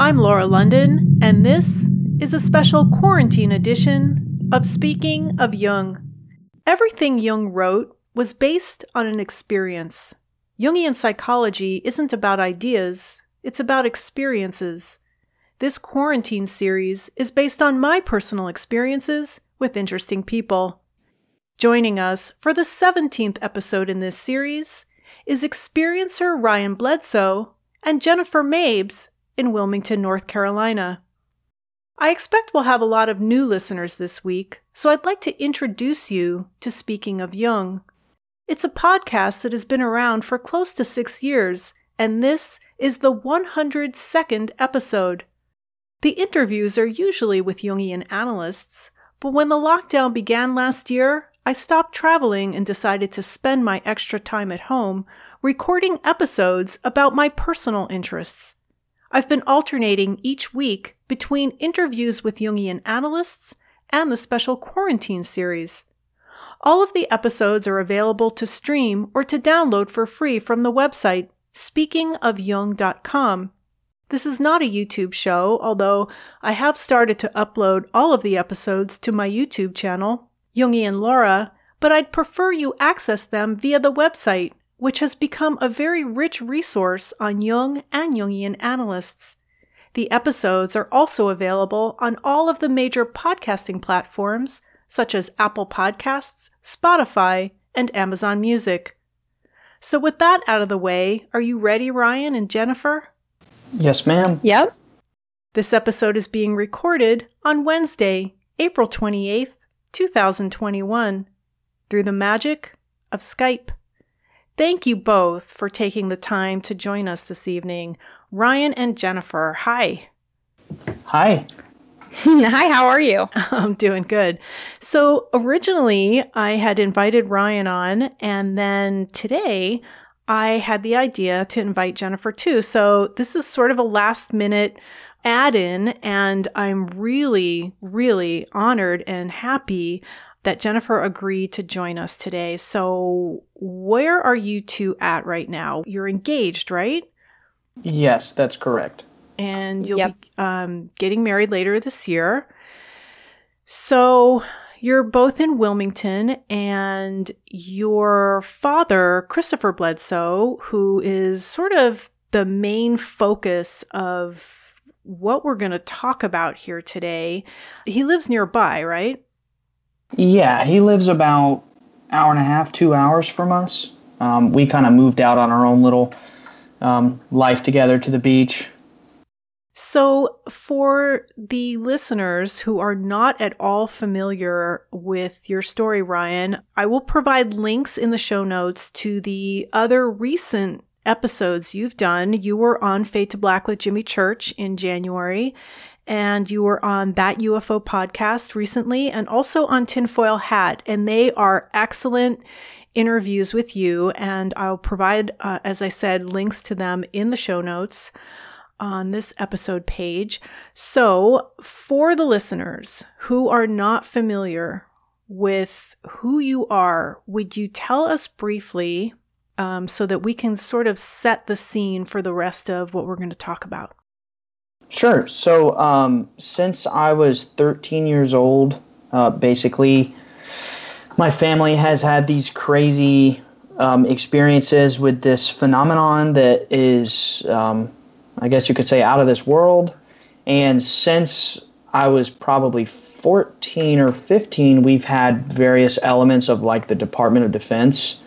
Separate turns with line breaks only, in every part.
I'm Laura London, and this is a special quarantine edition of Speaking of Jung. Everything Jung wrote was based on an experience. Jungian psychology isn't about ideas, it's about experiences. This quarantine series is based on my personal experiences with interesting people. Joining us for the 17th episode in this series is experiencer Ryan Bledsoe and Jennifer Mabes in Wilmington, North Carolina. I expect we'll have a lot of new listeners this week, so I'd like to introduce you to Speaking of Jung. It's a podcast that has been around for close to six years, and this is the 102nd episode. The interviews are usually with Jungian analysts, but when the lockdown began last year, I stopped traveling and decided to spend my extra time at home recording episodes about my personal interests. I've been alternating each week between interviews with Jungian analysts and the special quarantine series. All of the episodes are available to stream or to download for free from the website speakingofjung.com. This is not a YouTube show, although I have started to upload all of the episodes to my YouTube channel, Jungian Laura, but I'd prefer you access them via the website which has become a very rich resource on Jung and Jungian analysts. The episodes are also available on all of the major podcasting platforms such as Apple Podcasts, Spotify, and Amazon Music. So, with that out of the way, are you ready, Ryan and Jennifer?
Yes, ma'am.
Yep.
This episode is being recorded on Wednesday, April 28th, 2021, through the magic of Skype. Thank you both for taking the time to join us this evening. Ryan and Jennifer, hi.
Hi.
Hi, how are you?
I'm doing good. So, originally, I had invited Ryan on, and then today I had the idea to invite Jennifer too. So, this is sort of a last minute add in, and I'm really, really honored and happy that Jennifer agreed to join us today. So, where are you two at right now? You're engaged, right?
Yes, that's correct.
And you'll yep. be um, getting married later this year. So, you're both in Wilmington, and your father, Christopher Bledsoe, who is sort of the main focus of what we're going to talk about here today, he lives nearby, right?
Yeah, he lives about hour and a half, two hours from us. Um, we kind of moved out on our own little um, life together to the beach.
So, for the listeners who are not at all familiar with your story, Ryan, I will provide links in the show notes to the other recent episodes you've done. You were on Fade to Black with Jimmy Church in January, and you were on that UFO podcast recently and also on Tinfoil Hat, and they are excellent interviews with you. And I'll provide, uh, as I said, links to them in the show notes on this episode page. So, for the listeners who are not familiar with who you are, would you tell us briefly um, so that we can sort of set the scene for the rest of what we're going to talk about?
Sure. So, um, since I was 13 years old, uh, basically, my family has had these crazy um, experiences with this phenomenon that is, um, I guess you could say, out of this world. And since I was probably 14 or 15, we've had various elements of like the Department of Defense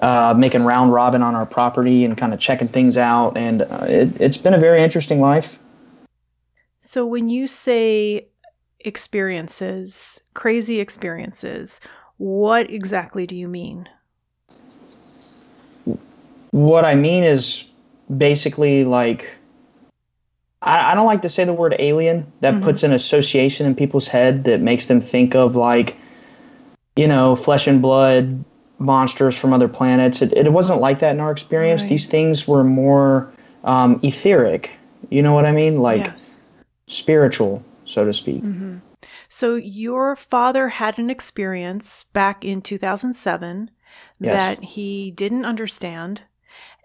uh, making round robin on our property and kind of checking things out. And uh, it, it's been a very interesting life.
So when you say experiences, crazy experiences, what exactly do you mean?
What I mean is basically like I, I don't like to say the word alien. That mm-hmm. puts an association in people's head that makes them think of like, you know, flesh and blood monsters from other planets. It, it wasn't like that in our experience. Right. These things were more um, etheric. You know what I mean? Like
yes.
spiritual, so to speak.
hmm So your father had an experience back in 2007
Yes.
that he didn't understand,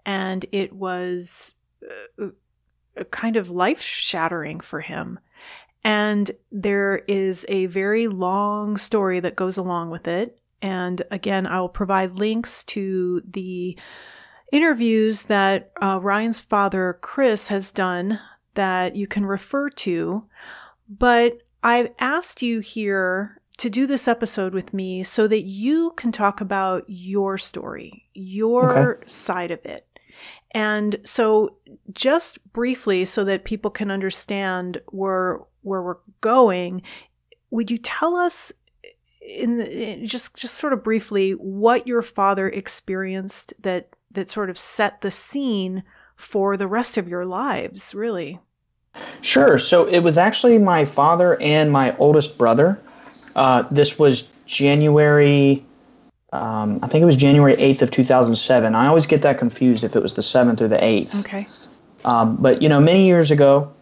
and it was uh, kind of life shattering for him. And there is a very long story that goes along with it. And again, I will provide links to the interviews that uh, Ryan's father, Chris, has done that you can refer to. But I've asked you here to do this episode with me so that you can talk about your story, your side of it. And so just briefly so that people can understand where where we're going, would you tell us in, the, just just sort of briefly what your father experienced that that sort of set the scene for the rest of your lives, really?
Sure. So it was actually my father and my oldest brother. Uh, this was January, um, I think it was January 8th of 2007. I always get that confused if it was the 7th or the 8th.
Okay.
Um, but, you know, many years ago,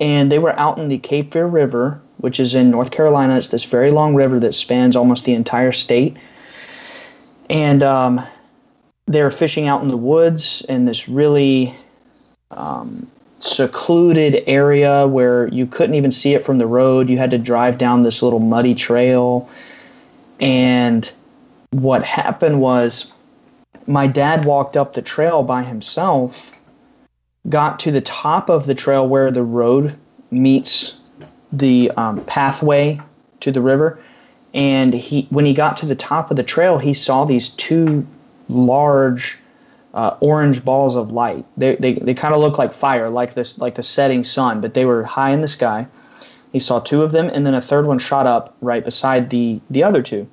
and they were out in the Cape Fear River, which is in North Carolina. It's this very long river that spans almost the entire state. And um, they were fishing out in the woods in this really um, secluded area where you couldn't even see it from the road. You had to drive down this little muddy trail. And what happened was my dad walked up the trail by himself, got to the top of the trail where the road meets the um, pathway to the river. And he, when he got to the top of the trail, he saw these two large uh, orange balls of light. They, they, they kind of look like fire, like this, like the setting sun, but they were high in the sky. He saw two of them, and then a third one shot up right beside the the other two.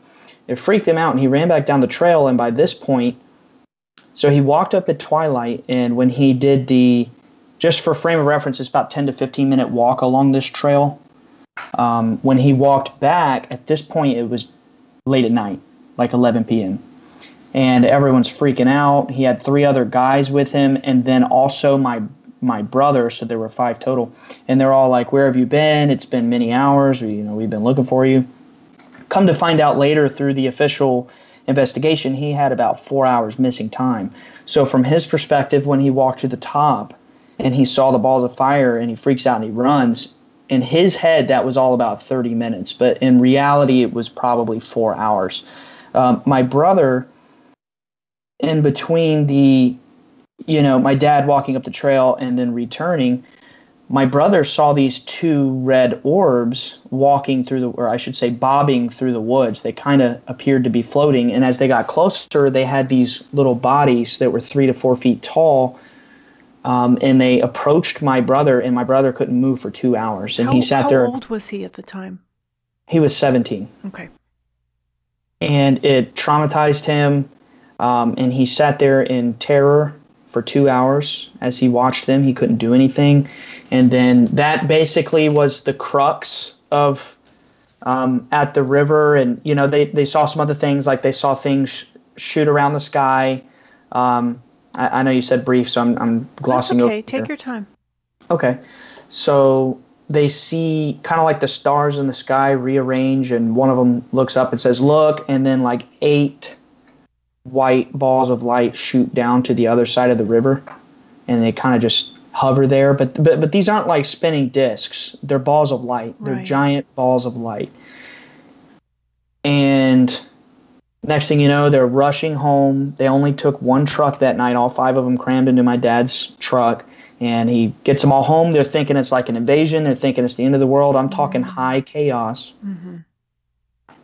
It freaked him out, and he ran back down the trail. And by this point, so he walked up at twilight, and when he did the, just for frame of reference, it's about 10 to 15 minute walk along this trail. Um, when he walked back, at this point, it was late at night, like 11 p.m and everyone's freaking out. He had three other guys with him, and then also my my brother. So there were five total, and they're all like, "Where have you been? It's been many hours. We, you know, we've been looking for you." Come to find out later through the official investigation, he had about four hours missing time. So from his perspective, when he walked to the top and he saw the balls of fire and he freaks out and he runs, in his head that was all about 30 minutes, but in reality it was probably four hours. Um, my brother in between the you know my dad walking up the trail and then returning my brother saw these two red orbs walking through the or i should say bobbing through the woods. They kind of appeared to be floating. And as they got closer they had these little bodies that were three to four feet tall. Um, and they approached my brother and my brother couldn't move for two hours. And
how,
he sat
how
there.
How old was he at the time?
he was 17
Okay.
and it traumatized him. Um, and he sat there in terror for two hours as he watched them. He couldn't do anything. And then that basically was the crux of um, at the river. And, you know, they, they saw some other things, like they saw things shoot around the sky. Um, I, I know you said brief, so I'm, I'm glossing
That's okay. Take
here.
your time.
Okay. So they see kind of like the stars in the sky rearrange, and one of them looks up and says, Look, and then like eight white balls of light shoot down to the other side of the river, and they kind of just hover there. But, but, but these aren't like spinning discs, they're balls of light, they're
Right.
giant balls of light. And next thing you know, they're rushing home. They only took one truck that night, all five of them crammed into my dad's truck and he gets them all home. They're thinking it's like an invasion. They're thinking it's the end of the world. I'm talking high chaos.
hmm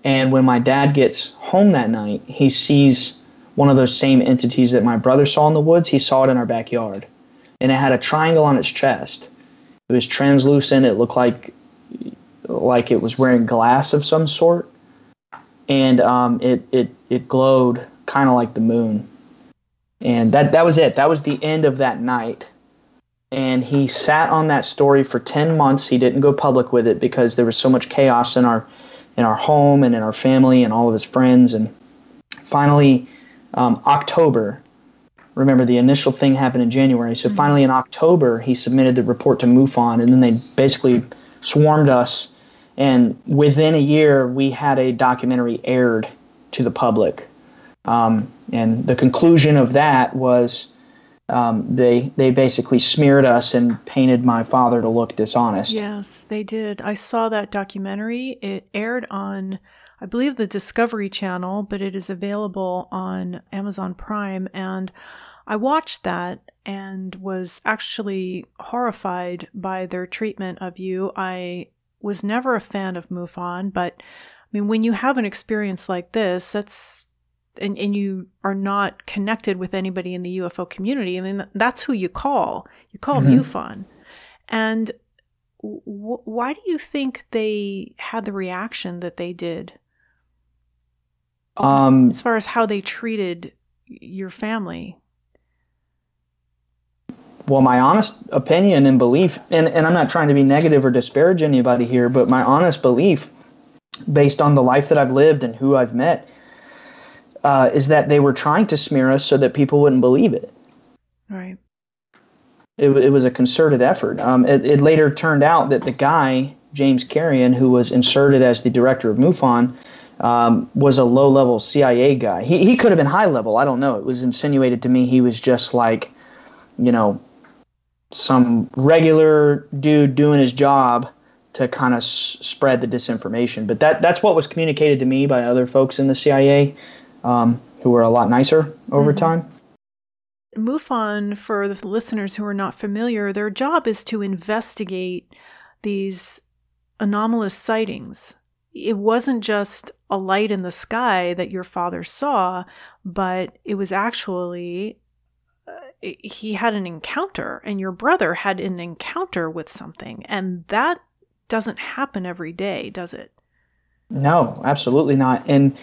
And when my dad gets home that night, he sees one of those same entities that my brother saw in the woods. He saw it in our backyard, and it had a triangle on its chest. It was translucent. It looked like like it was wearing glass of some sort, and um, it it it glowed kind of like the moon. And that that was it. That was the end of that night and he sat on that story for 10 months he didn't go public with it because there was so much chaos in our in our home and in our family and all of his friends and finally um, october remember the initial thing happened in January. So mm-hmm. finally in October, he submitted the report to MUFON, and then they basically swarmed us. And within a year, we had a documentary aired to the public. Um, and the conclusion of that was um, they they basically smeared us and painted my father to look dishonest.
Yes, they did. I saw that documentary. It aired on, I believe, the Discovery Channel, but it is available on Amazon Prime. And I watched that and was actually horrified by their treatment of you. I was never a fan of MUFON, but I mean, when you have an experience like this, that's and, and you are not connected with anybody in the UFO community, I mean, that's who you call. You call mm-hmm. MUFON. And w- why do you think they had the reaction that they did? Um, as far as how they treated your family?
Well, my honest opinion and belief, and, and I'm not trying to be negative or disparage anybody here, but my honest belief, based on the life that I've lived and who I've met, uh, is that they were trying to smear us so that people wouldn't believe it.
Right.
It, it was a concerted effort. Um, it, it later turned out that the guy, James Carrion, who was inserted as the director of MUFON, um, was a low level CIA guy. He, he could have been high level. I don't know. It was insinuated to me he was just like, you know, some regular dude doing his job to kind of s- spread the disinformation. But that that's what was communicated to me by other folks in the CIA um, who were a lot nicer over mm-hmm. time.
MUFON, for the listeners who are not familiar, their job is to investigate these anomalous sightings. It wasn't just a light in the sky that your father saw, but it was actually uh, he had an encounter, and your brother had an encounter with something, and that doesn't happen every day, does it?
No, absolutely not. And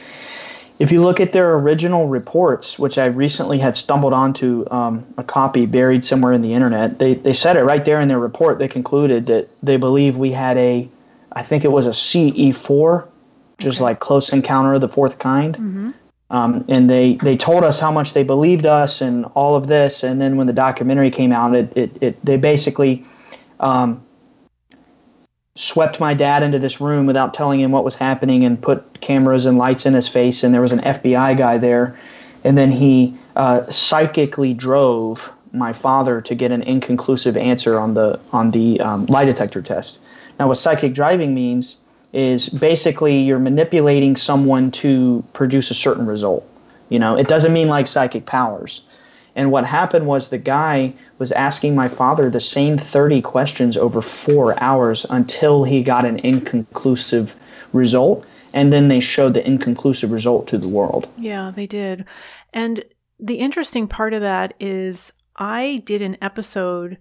if you look at their original reports, which I recently had stumbled onto um, a copy buried somewhere in the internet, they, they said it right there in their report. They concluded that they believe we had a, I think it was a CE4, which is like close encounter of the fourth kind. Mm-hmm. Um, and they, they told us how much they believed us and all of this. And then when the documentary came out, it, it, it they basically um, swept my dad into this room without telling him what was happening and put cameras and lights in his face and there was an FBI guy there and then he uh, psychically drove my father to get an inconclusive answer on the on the um, lie detector test. Now, what psychic driving means is basically you're manipulating someone to produce a certain result. You know, it doesn't mean like psychic powers. And what happened was the guy was asking my father the same 30 questions over four hours until he got an inconclusive result. And then they showed the inconclusive result to the world.
Yeah, they did. And the interesting part of that is I did an episode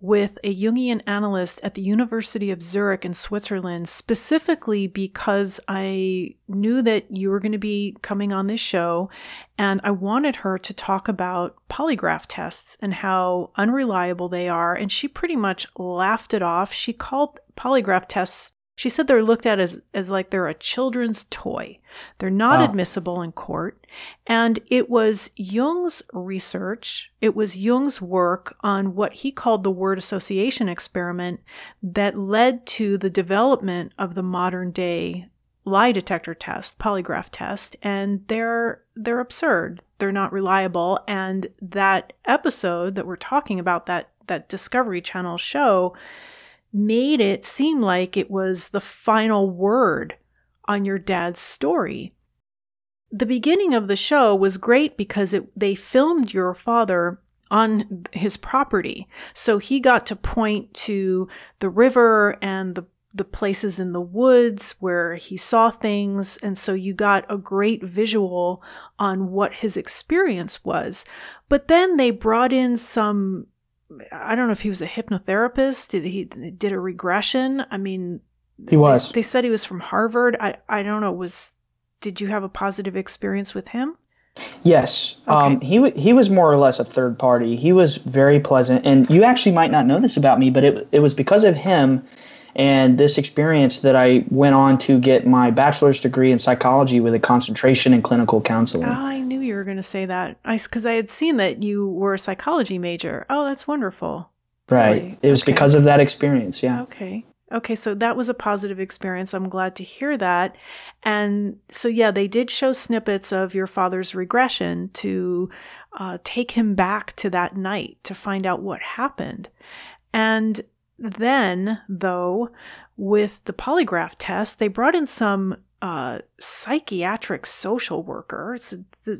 with a Jungian analyst at the University of Zurich in Switzerland, specifically because I knew that you were going to be coming on this show, and I wanted her to talk about polygraph tests and how unreliable they are. And she pretty much laughed it off. She called polygraph tests she said they're looked at as, as like they're a children's toy. They're not wow. admissible in court. And it was Jung's research, it was Jung's work on what he called the word association experiment that led to the development of the modern day lie detector test, polygraph test, and they're they're absurd. They're not reliable. And that episode that we're talking about, that that Discovery Channel show, made it seem like it was the final word on your dad's story. The beginning of the show was great because it, they filmed your father on his property. So he got to point to the river and the the places in the woods where he saw things and so you got a great visual on what his experience was. But then they brought in some I don't know if he was a hypnotherapist. Did he did a regression? I mean,
he was.
They, they said he was from Harvard. I I don't know. Was did you have a positive experience with him?
Yes, okay. um, he he was more or less a third party. He was very pleasant, and you actually might not know this about me, but it it was because of him and this experience that I went on to get my bachelor's degree in psychology with a concentration in clinical counseling. Oh,
I knew you you were going to say that. I because I had seen that you were a psychology major. Oh, that's wonderful.
Right.
Really?
It was
Okay.
because of that experience. Yeah.
Okay. Okay, so that was a positive experience. I'm glad to hear that. And so, yeah, they did show snippets of your father's regression to uh, take him back to that night to find out what happened. And then, though, with the polygraph test, they brought in some uh, psychiatric social worker. It's th- th-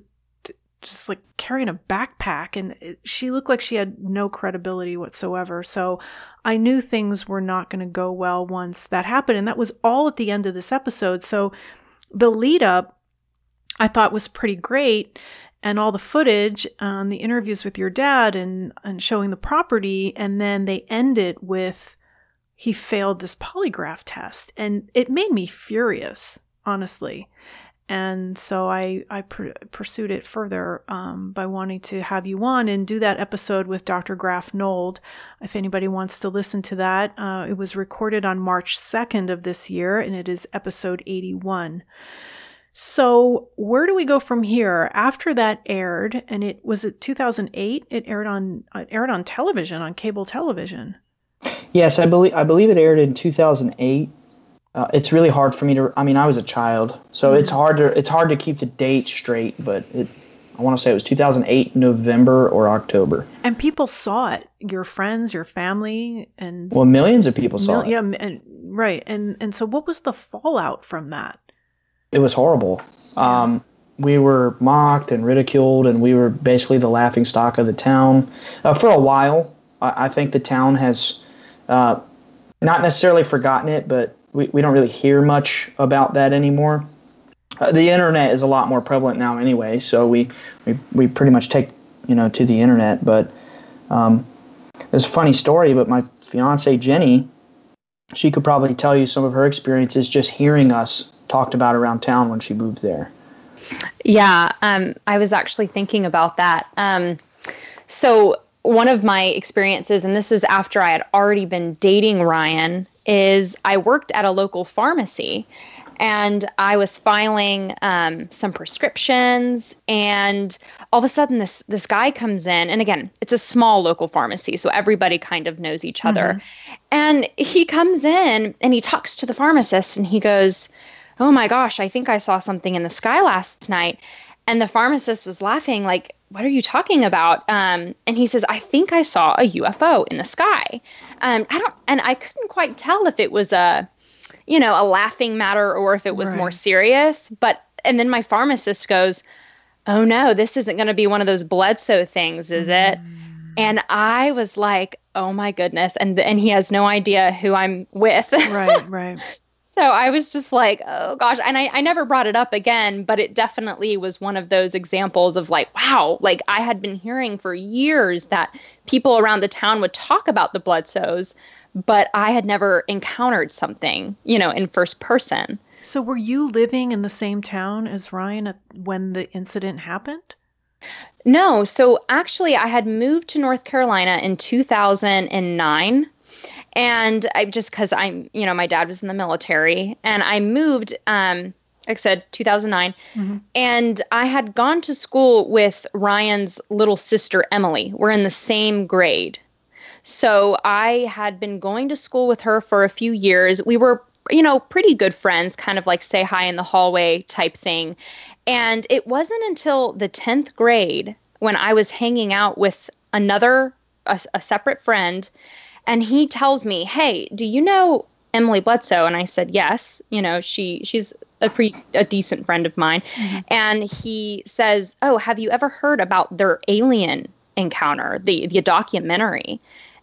just like carrying a backpack, and it, she looked like she had no credibility whatsoever. So I knew things were not going to go well once that happened. And that was all at the end of this episode. So the lead up I thought was pretty great. And all the footage, um, the interviews with your dad and, and showing the property. And then they end it with he failed this polygraph test. And it made me furious, honestly. And so I, I pr- pursued it further um, by wanting to have you on and do that episode with Dr. Graf Nold. If anybody wants to listen to that, uh, it was recorded on March 2nd of this year, and it is episode 81. So where do we go from here? After that aired, and it was it 2008. It aired on it aired on television on cable television.
Yes, I believe I believe it aired in 2008. Uh, it's really hard for me to. I mean, I was a child, so it's hard to it's hard to keep the date straight. But it, I want to say it was 2008 November or October.
And people saw it. Your friends, your family, and
Well, millions of people saw
Mil-
it.
Yeah, and right. And and so what was the fallout from that?
It was horrible. Um, we were mocked and ridiculed, and we were basically the laughing stock of the town uh, for a while. I, I think the town has uh, not necessarily forgotten it, but we, we don't really hear much about that anymore. Uh, the internet is a lot more prevalent now, anyway, so we, we, we pretty much take you know to the internet. But um, a funny story, but my fiance Jenny, she could probably tell you some of her experiences just hearing us talked about around town when she moved there.
Yeah, um, I was actually thinking about that. Um, so, one of my experiences, and this is after I had already been dating Ryan, is I worked at a local pharmacy and I was filing um, some prescriptions, and all of a sudden, this this guy comes in, and again, it's a small local pharmacy, so everybody kind of knows each other, and he comes in and he talks to the pharmacist, and he goes, "Oh my gosh, I think I saw something in the sky last night," and the pharmacist was laughing, like, "What are you talking about?" Um, and he says, "I think I saw a UFO in the sky." Um, I don't, and I couldn't quite tell if it was a you know, a laughing matter or if it was more serious. But, and then my pharmacist goes, Oh no, this isn't going to be one of those Bledsoe things, is it? And I was like, Oh my goodness. And, and he has no idea who I'm with.
Right, right.
so I was just like, Oh gosh. And I, I never brought it up again, but it definitely was one of those examples of like, wow, like I had been hearing for years that people around the town would talk about the Bledsoes. But I had never encountered something, you know, in first person.
So were you living in the same town as Ryan when the incident happened?
No, so actually, I had moved to North Carolina in 2009. And I just because I'm, you know, my dad was in the military and I moved, um, like I said, 2009.
Mhm.
And I had gone to school with Ryan's little sister, Emily. We're in the same grade. So I had been going to school with her for a few years. We were, you know, pretty good friends, kind of like say hi in the hallway type thing. And it wasn't until the 10th grade when I was hanging out with another, a, a separate friend, and he tells me, Hey, do you know Emily Bledsoe? And I said, Yes. You know, she she's a pretty a decent friend of mine. Mm-hmm. And he says, Oh, have you ever heard about their alien encounter, the the documentary?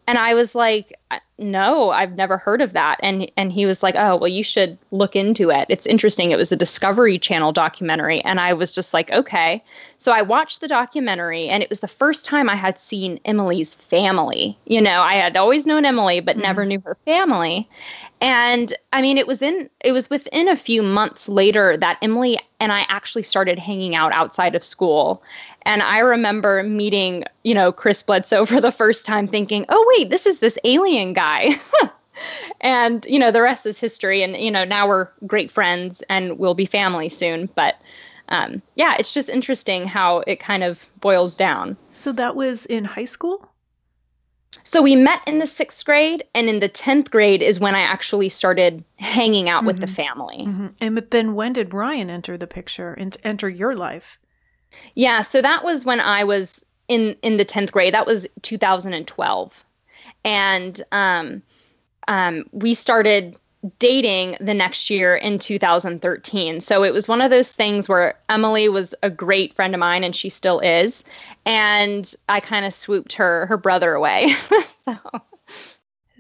And I was like, no, I've never heard of that. And and he was like, oh, well, you should look into it. It's interesting. It was a Discovery Channel documentary, and I was just like, okay. So I watched the documentary, and it was the first time I had seen Emily's family. You know, I had always known Emily, but mm-hmm. never knew her family. And I mean, it was in it was within a few months later that Emily and I actually started hanging out outside of school. And I remember meeting, you know, Chris Bledsoe for the first time thinking, "Oh wait, this is this alien guy." and, you know, the rest is history and you know, now we're great friends and we'll be family soon, but um, yeah, it's just interesting how it kind of boils down.
So that was in high school?
So we met in the sixth grade, and in the 10th grade is when I actually started hanging out mm-hmm. with the mm-hmm. family.
Mm-hmm. And but then when did Ryan enter the picture and enter your life?
Yeah, so that was when I was in in the 10th grade. That was 2012. And um, um, we started dating the next year in 2013. So it was one of those things where Emily was a great friend of mine and she still is. And I kind of swooped her her brother away. so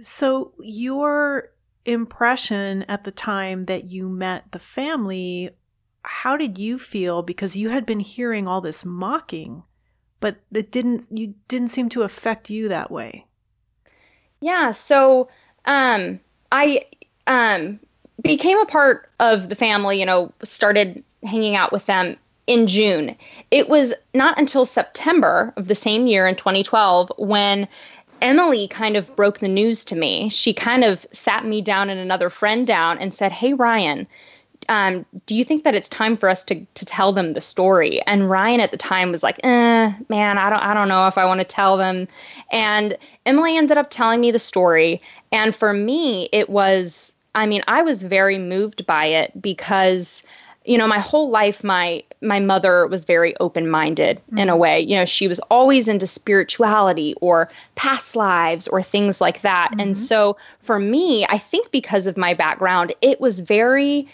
So your impression at the time that you met the family, how did you feel because you had been hearing all this mocking, but it didn't you didn't seem to affect you that way.
Yeah, so um I um, became a part of the family, you know, started hanging out with them in June. It was not until September of the same year in 2012 when Emily kind of broke the news to me. She kind of sat me down and another friend down and said, Hey, Ryan, um, do you think that it's time for us to to tell them the story? And Ryan at the time was like, eh, man, I don't I don't know if I want to tell them. And Emily ended up telling me the story. And for me, it was I mean, I was very moved by it because you know my whole life my my mother was very open-minded mm-hmm. in a mm-hmm. way you know she was always into spirituality or past lives or things like that mm-hmm. and so for me i think because of my background it was very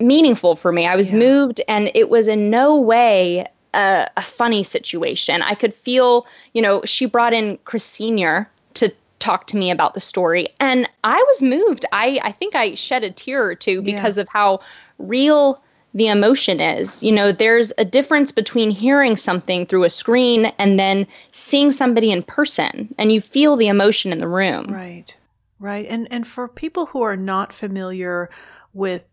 meaningful for me i was yeah. moved and it was in no way a, a funny situation i could feel you know she brought in chris senior to talked to me about the story. And i was moved. I i think i shed a tear or two because yeah. of how real the emotion is. You know there's a difference between hearing something through a screen and then seeing somebody in person and you feel the emotion in the room.
Right. Right. And and for people who are not familiar with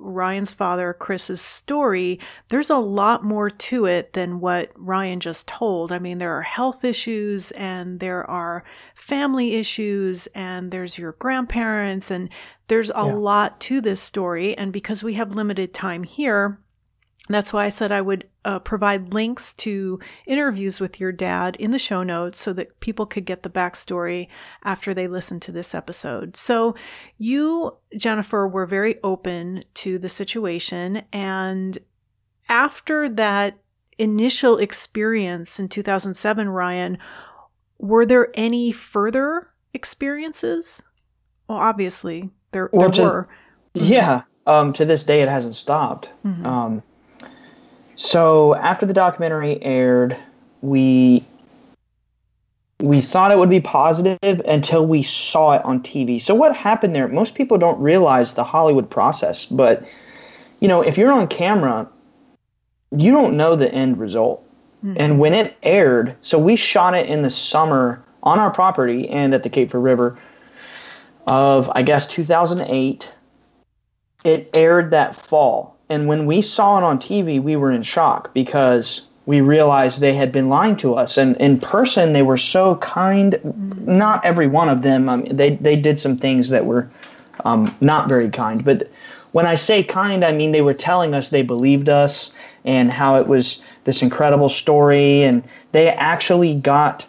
Ryan's father, Chris's story, there's a lot more to it than what Ryan just told. I mean, there are health issues and there are family issues and there's your grandparents and there's a yeah. lot to this story. And because we have limited time here, that's why I said I would uh, provide links to interviews with your dad in the show notes so that people could get the backstory after they listen to this episode. So, you, Jennifer, were very open to the situation. And after that initial experience in 2007, Ryan, were there any further experiences? Well, obviously, there, there to, were.
Yeah. Um, to this day, it hasn't stopped. Mm-hmm. Um, so after the documentary aired, we we thought it would be positive until we saw it on TV. So what happened there? Most people don't realize the Hollywood process, but you know, if you're on camera, you don't know the end result. Mm-hmm. And when it aired, so we shot it in the summer on our property and at the Cape Fear River of I guess 2008. It aired that fall. And when we saw it on TV, we were in shock because we realized they had been lying to us. And in person, they were so kind. Not every one of them. Um, they they did some things that were um, not very kind. But when I say kind, I mean they were telling us they believed us and how it was this incredible story. And they actually got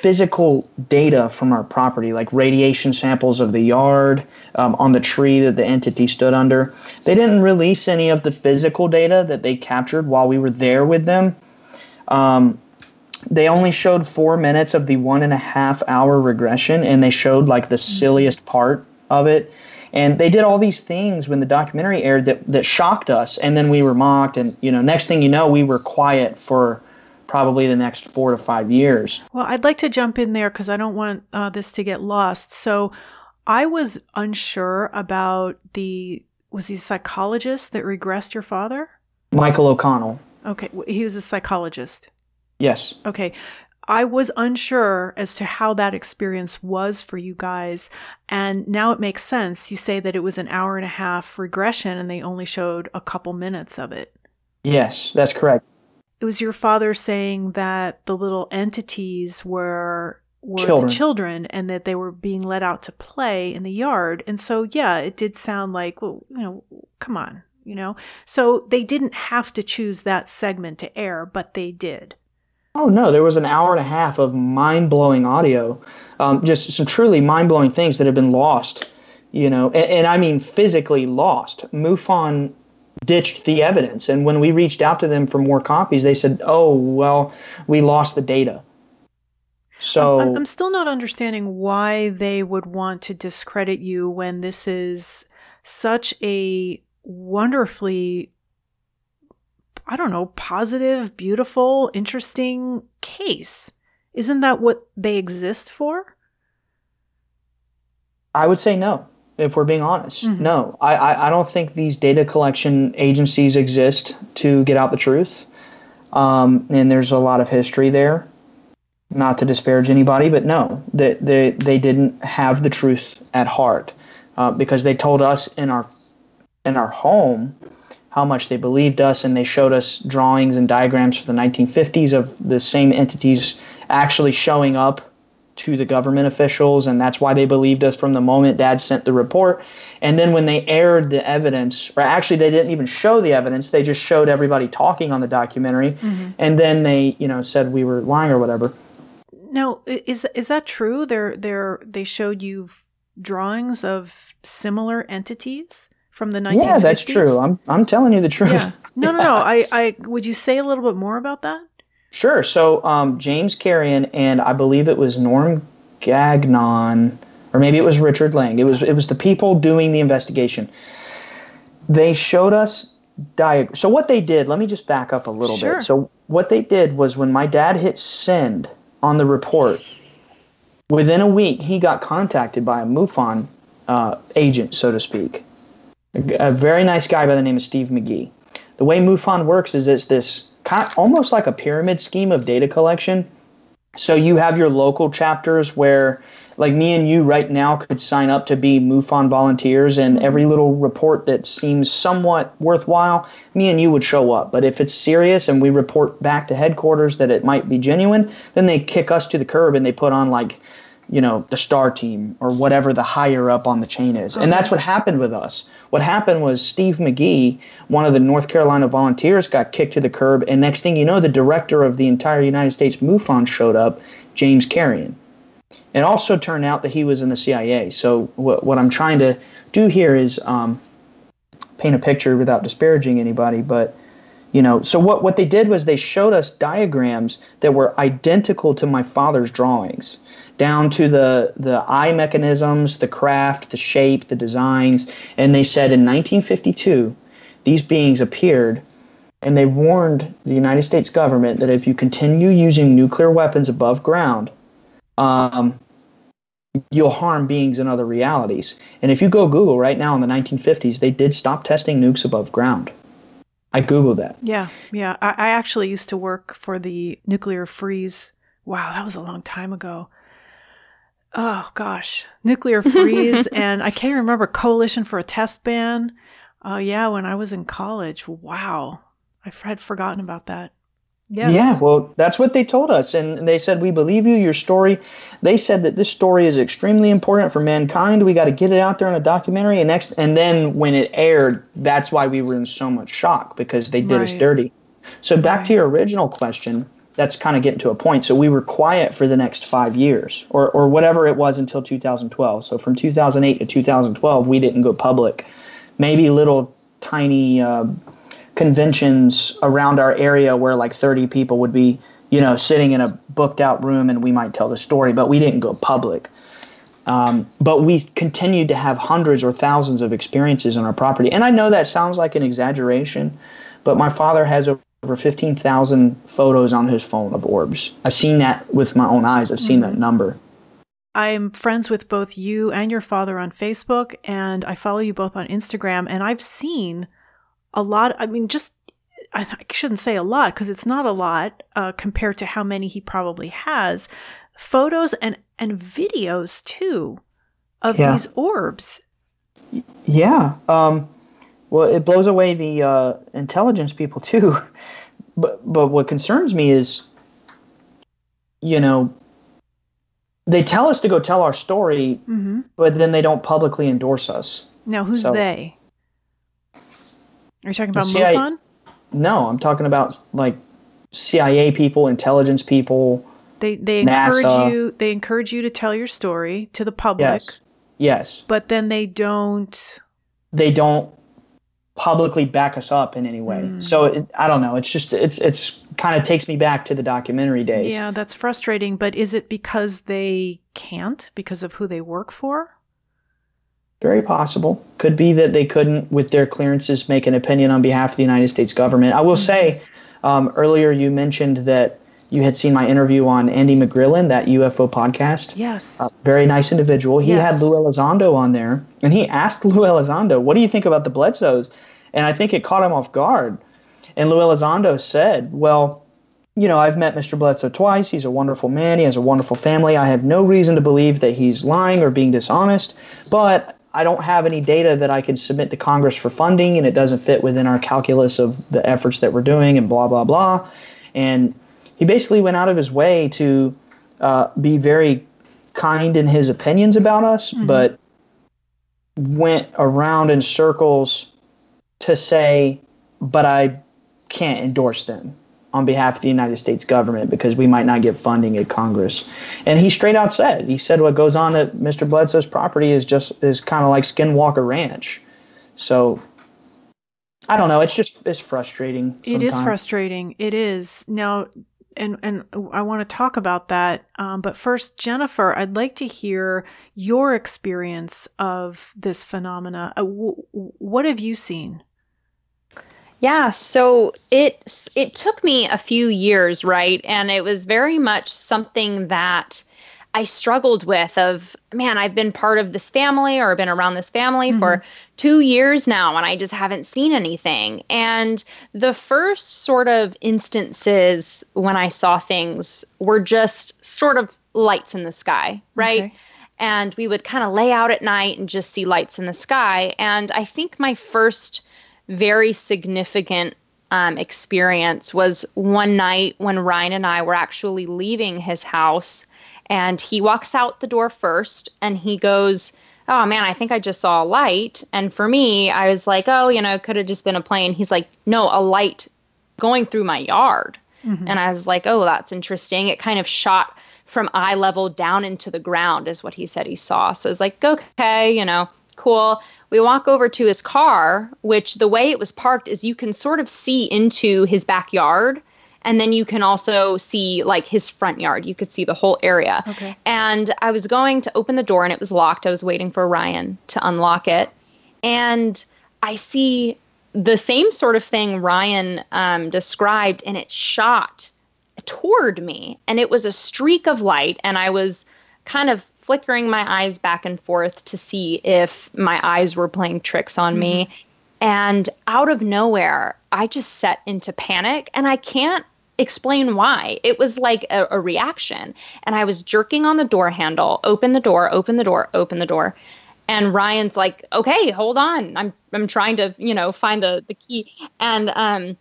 physical data from our property, like radiation samples of the yard, um, on the tree that the entity stood under. They didn't release any of the physical data that they captured while we were there with them. Um, they only showed four minutes of the one and a half hour regression, and they showed like the silliest part of it. And they did all these things when the documentary aired that, that shocked us, and then we were mocked. And you know, next thing you know, we were quiet for probably the next four to five years.
Well, I'd like to jump in there because I don't want uh, this to get lost. So I was unsure about the, was he a psychologist that regressed your father?
Michael O'Connell.
Okay. He was a psychologist.
Yes.
Okay. I was unsure as to how that experience was for you guys. And now it makes sense. You say that it was an hour and a half regression and they only showed a couple minutes of it.
Yes, that's correct
it was your father saying that the little entities were were children. the children and that they were being let out to play in the yard. And so yeah, it did sound like, well, you know, come on. you know? So they didn't have to choose that segment to air, but they did.
Oh no, there was an hour and a half of mind blowing audio, um, just some truly mind blowing things that have been lost, you know, and, and I mean physically lost. MUFON ditched the evidence, and when we reached out to them for more copies, they said, "Oh well, we lost the data." So
I'm, I'm still not understanding why they would want to discredit you when this is such a wonderfully I don't know, positive, beautiful, interesting case. Isn't that what they exist for?
I would say no, if we're being honest. Mm-hmm. No, I, I, I, don't think these data collection agencies exist to get out the truth. Um, and there's a lot of history there. Not to disparage anybody, but no, they, they, they didn't have the truth at heart uh, because they told us in our in our home how much they believed us, and they showed us drawings and diagrams for the 1950s of the same entities actually showing up to the government officials, and that's why they believed us from the moment Dad sent the report. And then when they aired the evidence, or actually they didn't even show the evidence, they just showed everybody talking on the documentary, mm-hmm. and then they, you know, said we were lying or whatever.
Now, is is that true? They're they're they showed you drawings of similar entities from the 1950s?
Yeah, that's true. I'm I'm telling you the truth.
Yeah. No, no, no. I, I would you say a little bit more about that?
Sure. So um, James Carrion and I believe it was Norm Gagnon, or maybe it was Richard Lang. It was it was the people doing the investigation. They showed us diagram. So what they did, let me just back up a little sure. bit. So what they did was when my dad hit send on the report, within a week he got contacted by a MUFON uh, agent, so to speak, a very nice guy by the name of Steve McGee. The way MUFON works is it's this kind of almost like a pyramid scheme of data collection. So you have your local chapters where, like me and you right now, could sign up to be MUFON volunteers, and mm-hmm. every little report that seems somewhat worthwhile, me and you would show up. But if it's serious and we report back to headquarters that it might be genuine, then they kick us to the curb and they put on like you know the star team or whatever the higher up on the chain is and that's what happened with us what happened was Steve McGee, one of the North Carolina volunteers, got kicked to the curb, and next thing you know, the director of the entire United States MUFON showed up, James Carrion. It also turned out that he was in the CIA. So what, what I'm trying to do here is um, paint a picture without disparaging anybody, but you know so what, what they did was they showed us diagrams that were identical to my father's drawings down to the, the eye mechanisms, the craft, the shape, the designs. And they said in 1952, these beings appeared and they warned the United States government that if you continue using nuclear weapons above ground, um, you'll harm beings in other realities. And if you go Google right now in the 1950s, they did stop testing nukes above ground. I Googled that.
Yeah, yeah. I, I actually used to work for the nuclear freeze. Wow, that was a long time ago oh gosh, nuclear freeze, and I can't remember coalition for a test ban. Oh uh, yeah, when I was in college. Wow, I had forgotten about that.
Yes. Yeah, well, that's what they told us, and they said we believe you. Your story. They said that this story is extremely important for mankind. We got to get it out there in a documentary, and next, and then when it aired, that's why we were in so much shock because they did right. us dirty. So back right. to your original question that's kind of getting to a point. So we were quiet for the next five years, or or whatever it was until 2012. So from 2008 to 2012, we didn't go public. Maybe little tiny uh, conventions around our area where like 30 people would be, you know, sitting in a booked out room and we might tell the story, but we didn't go public. Um, but we continued to have hundreds or thousands of experiences on our property. And I know that sounds like an exaggeration, but my father has a over 15,000 photos on his phone of orbs. I've seen that with my own eyes. I've seen mm-hmm. that number.
I'm friends with both you and your father on Facebook, and I follow you both on Instagram. And I've seen a lot. I mean, just I shouldn't say a lot because it's not a lot uh, compared to how many he probably has. Photos and and videos too of yeah. these orbs.
Yeah. Um, well, it blows away the uh, intelligence people too. but but what concerns me is, you know, they tell us to go tell our story, mm-hmm. but then they don't publicly endorse us.
Now, who's so, they? Are you talking about
CIA
MUFON?
No, I'm talking about like CIA people, intelligence people.
They they
NASA.
encourage you they encourage you to tell your story to the public,
Yes. Yes.
but then they don't
They don't publicly back us up in any way.
Mm.
So it, I don't know. It's just it's it's kind of takes me back to the documentary days.
Yeah, that's frustrating, but is it because they can't because of who they work for?
Very possible. Could be that they couldn't, with their clearances, make an opinion on behalf of the United States government. I will say, um, earlier you mentioned that you had seen my interview on Andy McGrillen, that UFO podcast.
Yes.
Uh, very nice individual. He
Yes.
had Lou Elizondo on there, and he asked Lou Elizondo, "What do you think about the Bledsoes?" And I think it caught him off guard. And Lou Elizondo said, "Well, you know, I've met Mr. Bledsoe twice. He's a wonderful man. He has a wonderful family. I have no reason to believe that he's lying or being dishonest, but I don't have any data that I could submit to Congress for funding, and it doesn't fit within our calculus of the efforts that we're doing, and blah blah blah." And he basically went out of his way to uh, be very kind in his opinions about us, but went around in circles to say, but I can't endorse them on behalf of the United States government because we might not get funding at Congress. And he straight out said, he said what goes on at Mr. Bledsoe's property is just is kind of like Skinwalker Ranch. So I don't know. It's just it's frustrating.
It is frustrating. It is. Now and and I want to talk about that. Um, but first, Jennifer, I'd like to hear your experience of this phenomena. Uh, w- what have you seen?
Yeah, so it it took me a few years, right? And it was very much something that I struggled with of man, I've been part of this family or been around this family for mm-hmm. 2 years now and I just haven't seen anything. And the first sort of instances when I saw things were just sort of lights in the sky, right?
Okay.
and we would kind of lay out at night and just see lights in the sky. And I think my first very significant um, experience was one night when Ryan and I were actually leaving his house, and he walks out the door first and he goes, Oh man, I think I just saw a light. And for me, I was like, Oh, you know, it could have just been a plane. He's like, No, a light going through my yard. And I was like, oh, that's interesting. It kind of shot from eye level down into the ground, is what he said he saw. So it's like, okay, you know, cool. We walk over to his car, which the way it was parked is you can sort of see into his backyard. And then you can also see like his front yard. You could see the whole area.
Okay.
And I was going to open the door and it was locked. I was waiting for Ryan to unlock it. And I see the same sort of thing Ryan um, described, and it shot toward me. And it was a streak of light, and I was kind of flickering my eyes back and forth to see if my eyes were playing tricks on me. And out of nowhere, I just set into panic, and I can't explain why. It was like a, a reaction. And I was jerking on the door handle, open the door, open the door, open the door. And Ryan's like, okay, hold on. I'm I'm trying to, you know, find the the key. And um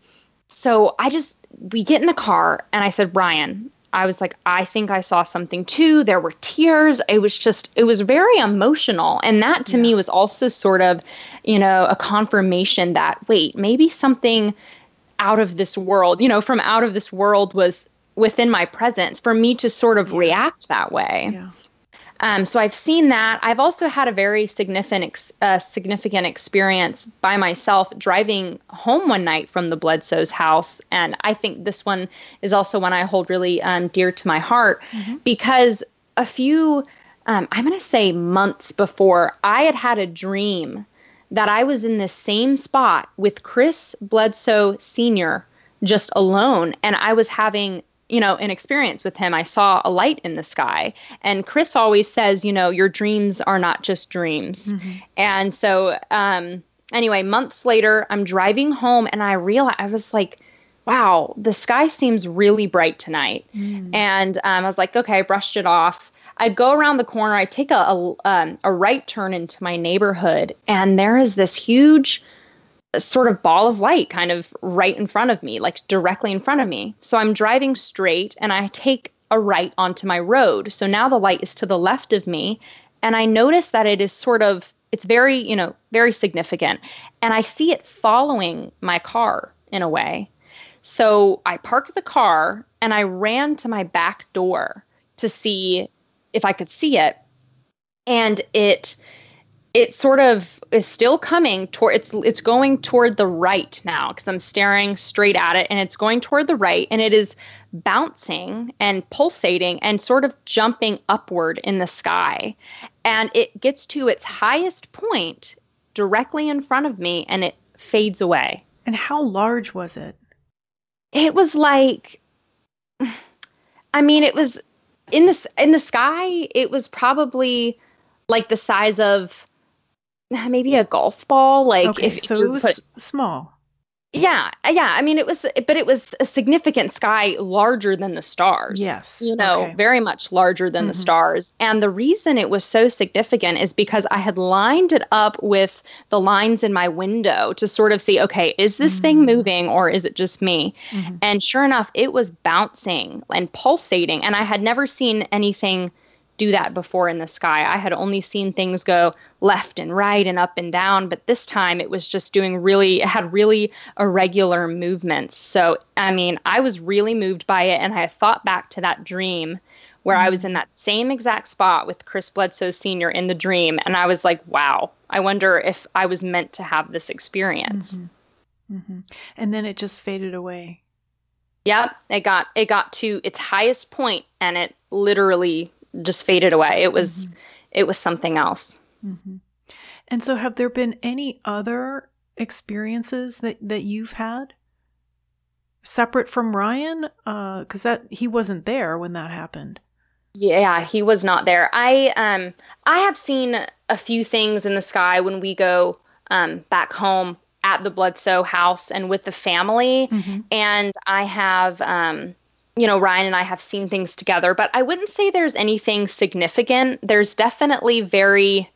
so I just we get in the car and I said, Ryan, I was like, I think I saw something too. There were tears. It was just, it was very emotional. And that to me was also sort of, you know, a confirmation that, wait, maybe something out of this world, you know, from out of this world was within my presence for me to sort of react that way.
Yeah.
Um, so I've seen that. I've also had a very significant ex- uh, significant experience by myself driving home one night from the Bledsoe's house, and I think this one is also one I hold really um, dear to my heart because a few, um, I'm going to say months before, I had had a dream that I was in the same spot with Chris Bledsoe Sr. just alone, and I was having you know, an experience with him. I saw a light in the sky. And Chris always says, you know, your dreams are not just dreams. And so, um, anyway, months later, I'm driving home and I realized I was like, wow, the sky seems really bright tonight. And um, I was like, okay, I brushed it off. I go around the corner, I take a, a, um, a right turn into my neighborhood, and there is this huge sort of ball of light kind of right in front of me, like directly in front of me. So I'm driving straight and I take a right onto my road. So now the light is to the left of me. And I notice that it is sort of it's very, you know, very significant. And I see it following my car in a way. So I parked the car and I ran to my back door to see if I could see it. And it it sort of is still coming toward it's it's going toward the right now because I'm staring straight at it and it's going toward the right and it is bouncing and pulsating and sort of jumping upward in the sky and it gets to its highest point directly in front of me and it fades away.
And how large was it?
It was like I mean it was in the in the sky it was probably like the size of maybe a golf ball. Like
okay,
if,
so
if
it was
put,
small.
Yeah, yeah. I mean, it was, but it was a significant sky larger than the stars.
Yes.
You know,
okay.
very much larger than mm-hmm. the stars. And the reason it was so significant is because I had lined it up with the lines in my window to sort of see, okay, is this mm-hmm. thing moving or is it just me? Mm-hmm. And sure enough, it was bouncing and pulsating. And I had never seen anything do that before in the sky. I had only seen things go left and right and up and down, but this time it was just doing really, it had really irregular movements. So, I mean, I was really moved by it. And I thought back to that dream where mm-hmm. I was in that same exact spot with Chris Bledsoe Sr. in the dream. And I was like, wow, I wonder if I was meant to have this experience.
Mm-hmm. Mm-hmm. And then it just faded away.
Yep, it got it got to its highest point and it literally just faded away. It was mm-hmm. it was something else.
Mm-hmm. And so, have there been any other experiences that that you've had separate from Ryan? Because uh, that he wasn't there when that happened.
Yeah, he was not there. I um I have seen a few things in the sky when we go um back home at the Bledsoe house and with the family. Mm-hmm. And I have um you know, Ryan and I have seen things together, but I wouldn't say there's anything significant. There's definitely very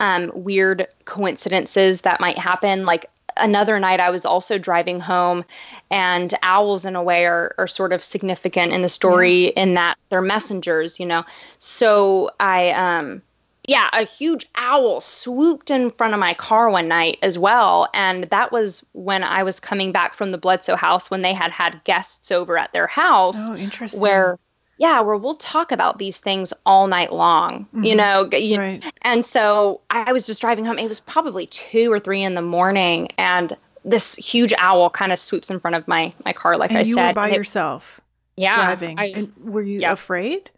um, weird coincidences that might happen. Like another night, I was also driving home, and owls, in a way, are, are sort of significant in the story in that they're messengers, you know. So I, um, yeah, a huge owl swooped in front of my car one night as well. And that was when I was coming back from the Bledsoe house when they had had guests over at their house.
Oh, interesting.
Where, yeah, where we'll talk about these things all night long, mm-hmm. you know. You, right. And so I was just driving home. It was probably two or three in the morning. And this huge owl kind of swoops in front of my, my car, like
and
I
you
said.
were by yourself
yeah.
Driving. I, and were you yeah. afraid?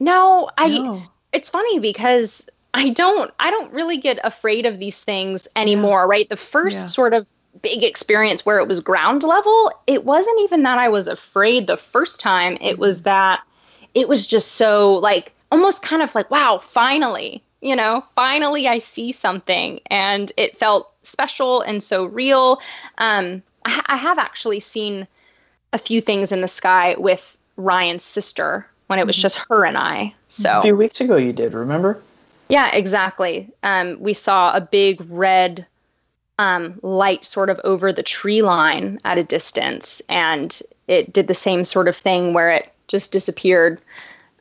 No, I. No it's funny because I don't I don't really get afraid of these things anymore, yeah. right? The first yeah. sort of big experience where it was ground level, it wasn't even that I was afraid the first time. It was mm-hmm. that it was just so like almost kind of like, wow, finally, you know, finally I see something. And it felt special and so real. Um, I, I have actually seen a few things in the sky with Ryan's sister when it was mm-hmm. just her and I. So
a few weeks ago, you did remember?
Yeah, exactly. Um, we saw a big red um, light sort of over the tree line at a distance, and it did the same sort of thing where it just disappeared.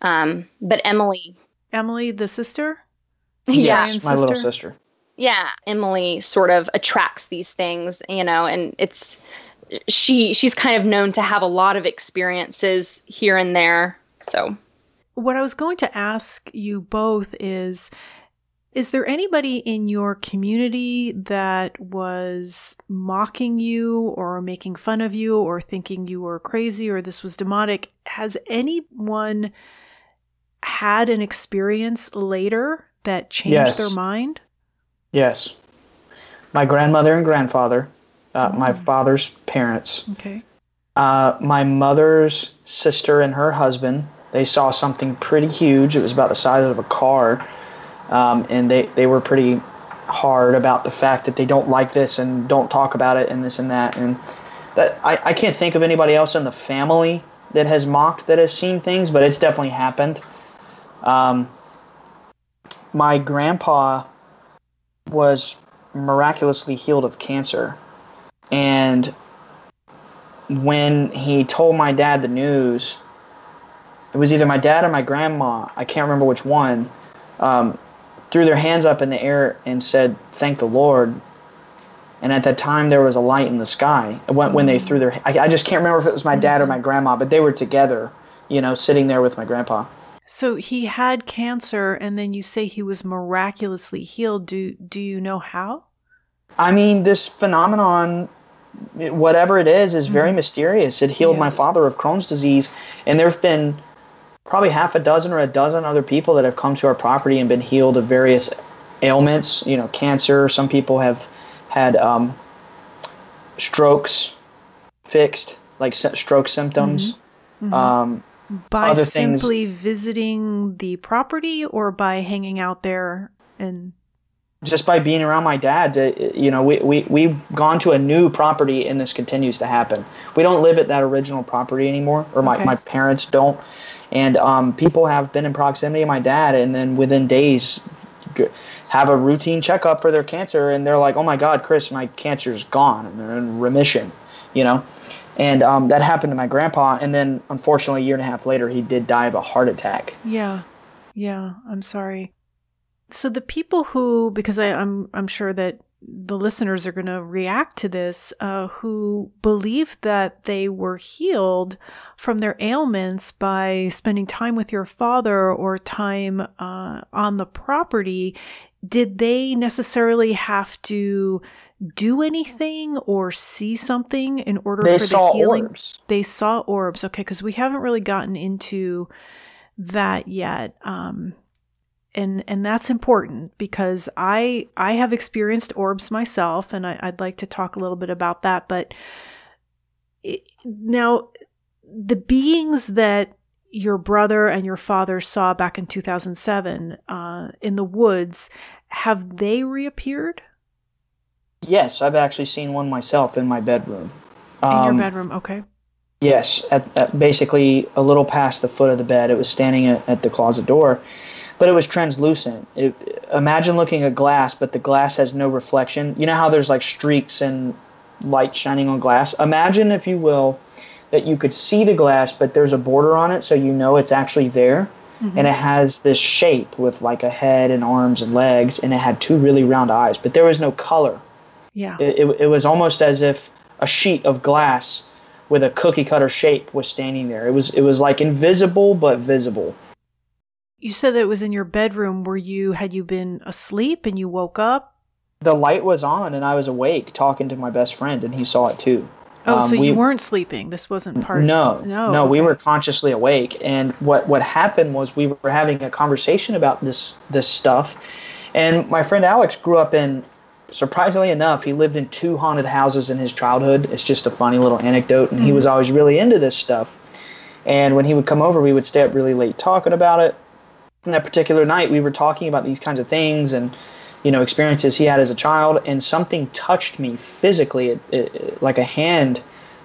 Um, but Emily,
Emily, the sister,
yeah,
yes, my little sister.
Yeah, Emily sort of attracts these things, you know, and it's she she's kind of known to have a lot of experiences here and there so,
what I was going to ask you both is is there anybody in your community that was mocking you or making fun of you or thinking you were crazy or this was demonic? Has anyone had an experience later that changed yes. their mind?
Yes. My grandmother and grandfather, uh, oh. my father's parents.
Okay.
Uh, my mother's sister and her husband, they saw something pretty huge. It was about the size of a car. Um, and they, they were pretty hard about the fact that they don't like this and don't talk about it and this and that. And that I, I can't think of anybody else in the family that has mocked that has seen things, but it's definitely happened. Um, my grandpa was miraculously healed of cancer. And when he told my dad the news, it was either my dad or my grandma, I can't remember which one, um, threw their hands up in the air and said, "Thank the Lord." And at that time, there was a light in the sky. When, when they threw their, I, I just can't remember if it was my dad or my grandma, but they were together, you know, sitting there with my grandpa.
So he had cancer, and then you say he was miraculously healed. Do do you know how?
I mean, this phenomenon, whatever it is, is very mysterious. It healed my father of Crohn's disease, and there have been probably half a dozen or a dozen other people that have come to our property and been healed of various ailments. You know, cancer. Some people have had um, strokes fixed, like stroke symptoms. Um,
By
Other things-
simply visiting the property or by hanging out there and
just by being around my dad to, you know we, we we've gone to a new property and this continues to happen we don't live at that original property anymore or my,
Okay.
my parents don't and um, people have been in proximity of my dad and then within days have a routine checkup for their cancer and they're like oh my god chris my cancer's gone and they're in remission you know and um, that happened to my grandpa and then unfortunately a year and a half later he did die of a heart attack
Yeah. Yeah, I'm sorry. So the people who because I, I'm I'm sure that the listeners are going to react to this uh, who believe that they were healed from their ailments by spending time with your father or time uh, on the property did they necessarily have to do anything or see something in order
they
for the healing?
orbs.
They saw orbs. Okay because we haven't really gotten into that yet. Um and and that's important because i i have experienced orbs myself and I, i'd like to talk a little bit about that but it, now the beings that your brother and your father saw back in 2007 uh, in the woods have they reappeared?
Yes i've actually seen one myself in my bedroom.
In your
Um,
bedroom okay.
Yes, at, at basically a little past the foot of the bed. It was standing at, at the closet door, but it was translucent. It, imagine looking at glass, but the glass has no reflection. You know how there's like streaks and light shining on glass? Imagine, if you will, that you could see the glass, but there's a border on it, so you know it's actually there. Mm-hmm. And it has this shape with like a head and arms and legs, and it had two really round eyes, but there was no color.
yeah
It, it, it was almost as if a sheet of glass with a cookie cutter shape was standing there. It was it was like invisible but visible.
You said that it was in your bedroom. Were you had you been asleep and you woke up?
The light was on and I was awake talking to my best friend and he saw it too.
Oh,
Um,
so
we-
you weren't sleeping. This wasn't part.
No,
no,
no, we were consciously awake, and what what happened was we were having a conversation about this this stuff, and my friend Alex grew up in. Surprisingly enough, he lived in two haunted houses in his childhood. It's just a funny little anecdote, and he was always really into this stuff. And when he would come over, we would stay up really late talking about it. That particular night, we were talking about these kinds of things and you know experiences he had as a child, and something touched me physically, it, it, like a hand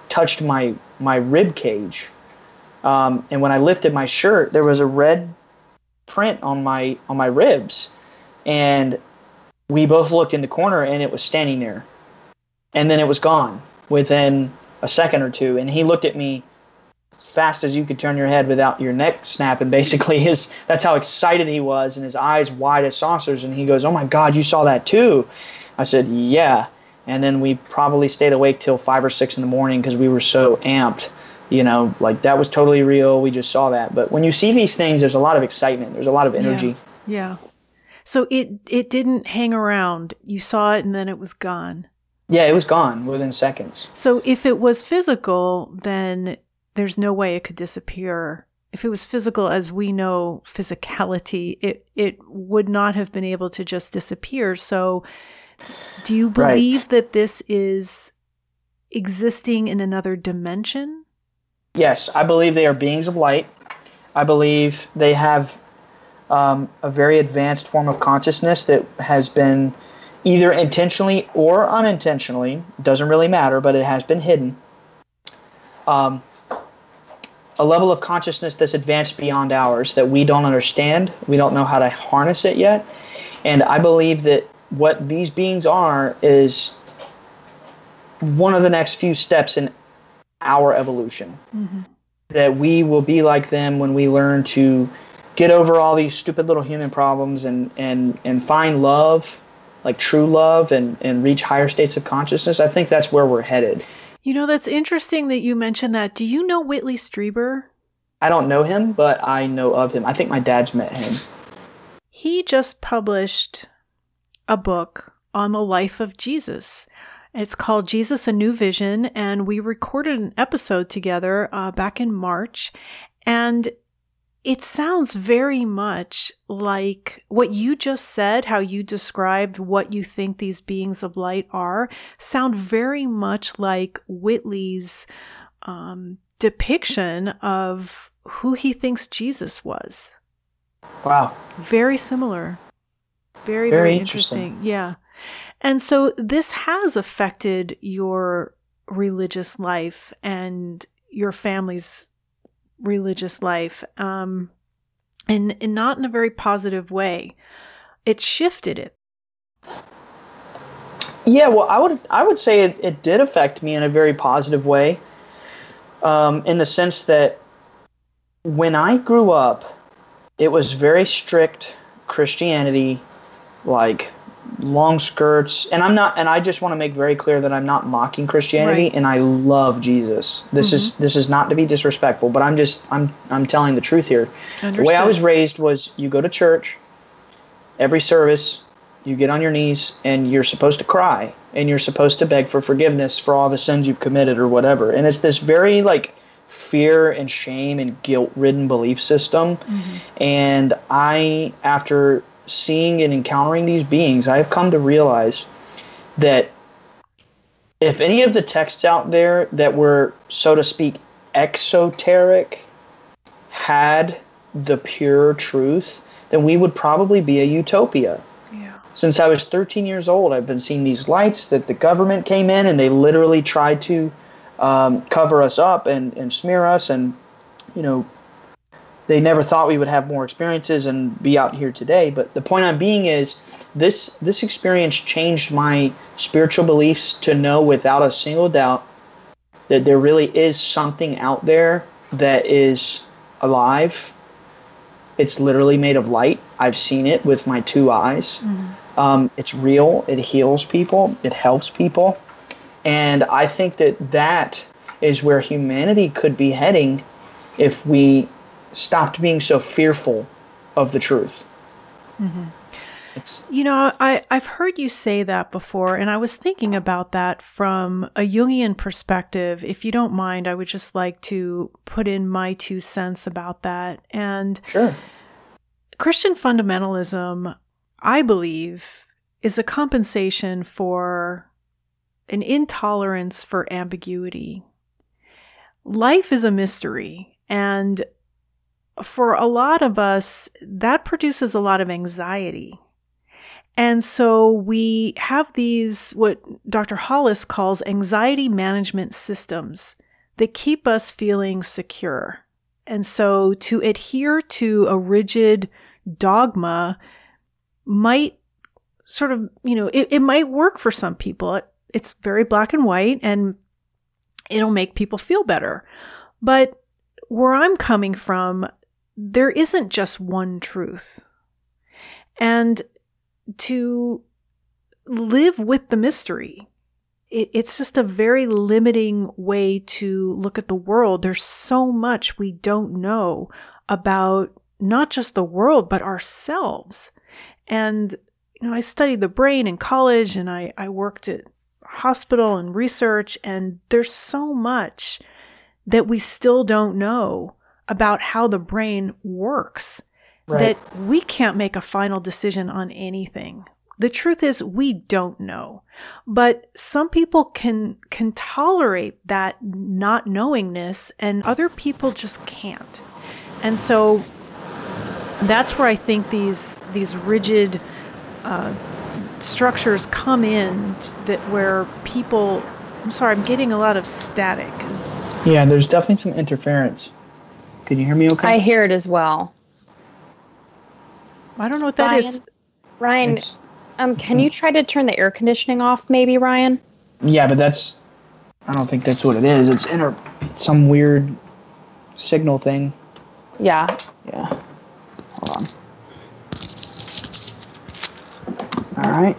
touched my my rib cage. Um, and when I lifted my shirt, there was a red print on my on my ribs, and we both looked in the corner, and it was standing there, and then it was gone within a second or two. And he looked at me fast as you could turn your head without your neck snapping. Basically, his that's how excited he was, and his eyes wide as saucers. And he goes, "Oh my God, you saw that too?" I said, "Yeah." And then we probably stayed awake till five or six in the morning because we were so amped. You know, like that was totally real. We just saw that. But when you see these things, there's a lot of excitement. There's a lot of energy.
Yeah. yeah. So it it didn't hang around. You saw it and then it was gone.
Yeah, it was gone within seconds.
So if it was physical, then there's no way it could disappear. If it was physical as we know physicality, it it would not have been able to just disappear. So do you
Right.
believe that this is existing in another dimension?
Yes, I believe they are beings of light. I believe they have um, a very advanced form of consciousness that has been either intentionally or unintentionally, doesn't really matter, but it has been hidden. Um, a level of consciousness that's advanced beyond ours that we don't understand. We don't know how to harness it yet. And I believe that what these beings are is one of the next few steps in our evolution
Mm-hmm.
that we will be like them when we learn to get over all these stupid little human problems and and and find love, like true love, and and reach higher states of consciousness. I think that's where we're headed.
You know, that's interesting that you mentioned that. Do you know Whitley Strieber?
I don't know him, but I know of him. I think my dad's met him.
He just published a book on the life of Jesus. It's called Jesus A New Vision, and we recorded an episode together uh, back in March. And it sounds very much like what you just said, how you described what you think these beings of light are, sound very much like Whitley's um, depiction of who he thinks Jesus was.
Wow.
Very similar. Very, very, very interesting. interesting. Yeah. And so this has affected your religious life and your family's religious life, um, and, and not in a very positive way. It shifted it.
Yeah, well, I would I would say it, it did affect me in a very positive way, um, in the sense that when I grew up, it was very strict Christianity, like long skirts and i'm not and i just want to make very clear that i'm not mocking christianity right. and i love jesus this mm-hmm. is this is not to be disrespectful but i'm just i'm i'm telling the truth here the way i was raised was you go to church every service you get on your knees and you're supposed to cry and you're supposed to beg for forgiveness for all the sins you've committed or whatever and it's this very like fear and shame and guilt ridden belief system mm-hmm. and i after seeing and encountering these beings, I have come to realize that if any of the texts out there that were, so to speak, exoteric had the pure truth, then we would probably be a utopia. Yeah. Since I was 13 years old, I've been seeing these lights that the government came in and they literally tried to um, cover us up and, and smear us and, you know, they never thought we would have more experiences and be out here today. But the point I'm being is this this experience changed my spiritual beliefs to know without a single doubt that there really is something out there that is alive. It's literally made of light. I've seen it with my two eyes. Mm-hmm. Um, it's real. It heals people. It helps people. And I think that that is where humanity could be heading if we stopped being so fearful of the truth.
Mm-hmm. You know, I, I've heard you say that before, and I was thinking about that from a Jungian perspective. If you don't mind, I would just like to put in my two cents about that. And
sure.
Christian fundamentalism, I believe, is a compensation for an intolerance for ambiguity. Life is a mystery, and for a lot of us, that produces a lot of anxiety. And so we have these, what Dr. Hollis calls anxiety management systems that keep us feeling secure. And so to adhere to a rigid dogma might sort of, you know, it, it might work for some people. It, it's very black and white and it'll make people feel better. But where I'm coming from, there isn't just one truth. And to live with the mystery, it, it's just a very limiting way to look at the world. There's so much we don't know about not just the world, but ourselves. And, you know, I studied the brain in college and I, I worked at hospital and research, and there's so much that we still don't know about how the brain works right. that we can't make a final decision on anything. The truth is we don't know. But some people can can tolerate that not knowingness and other people just can't. And so that's where I think these these rigid uh, structures come in that where people I'm sorry, I'm getting a lot of static.
Yeah, there's definitely some interference. Can you hear me okay?
I hear it as well.
I don't know what that
Ryan,
is.
Ryan, it's, um, can you try to turn the air conditioning off, maybe, Ryan?
Yeah, but that's. I don't think that's what it is. It's inter some weird signal thing.
Yeah.
Yeah. Hold on. All right.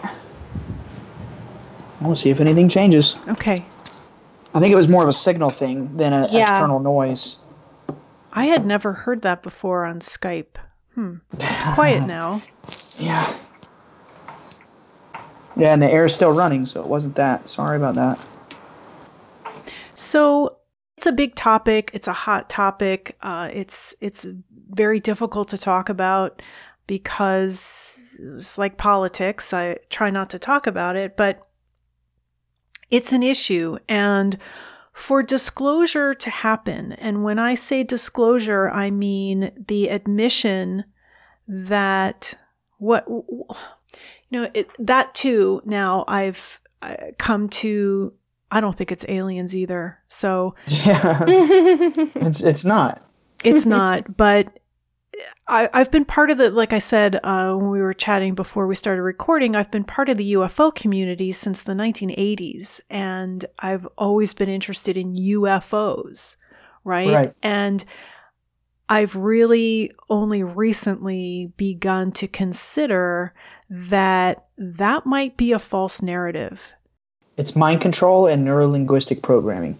We'll see if anything changes.
Okay.
I think it was more of a signal thing than an
Yeah.
external noise.
I had never heard that before on Skype. Hmm. It's quiet now.
Yeah. Yeah, and the air is still running, so it wasn't that. Sorry about that.
So it's a big topic. It's a hot topic. Uh, it's it's very difficult to talk about because it's like politics. I try not to talk about it, but it's an issue. And for disclosure to happen, and when I say disclosure, I mean the admission that what you know it, that too. Now I've uh, come to. I don't think it's aliens either. So
Yeah, it's it's not.
it's not, but I, I've been part of the, like I said uh, when we were chatting before we started recording, I've been part of the UFO community since the 1980s, and I've always been interested in UFOs, right?
Right.
And I've really only recently begun to consider that that might be a false narrative.
It's mind control and neuro linguistic programming.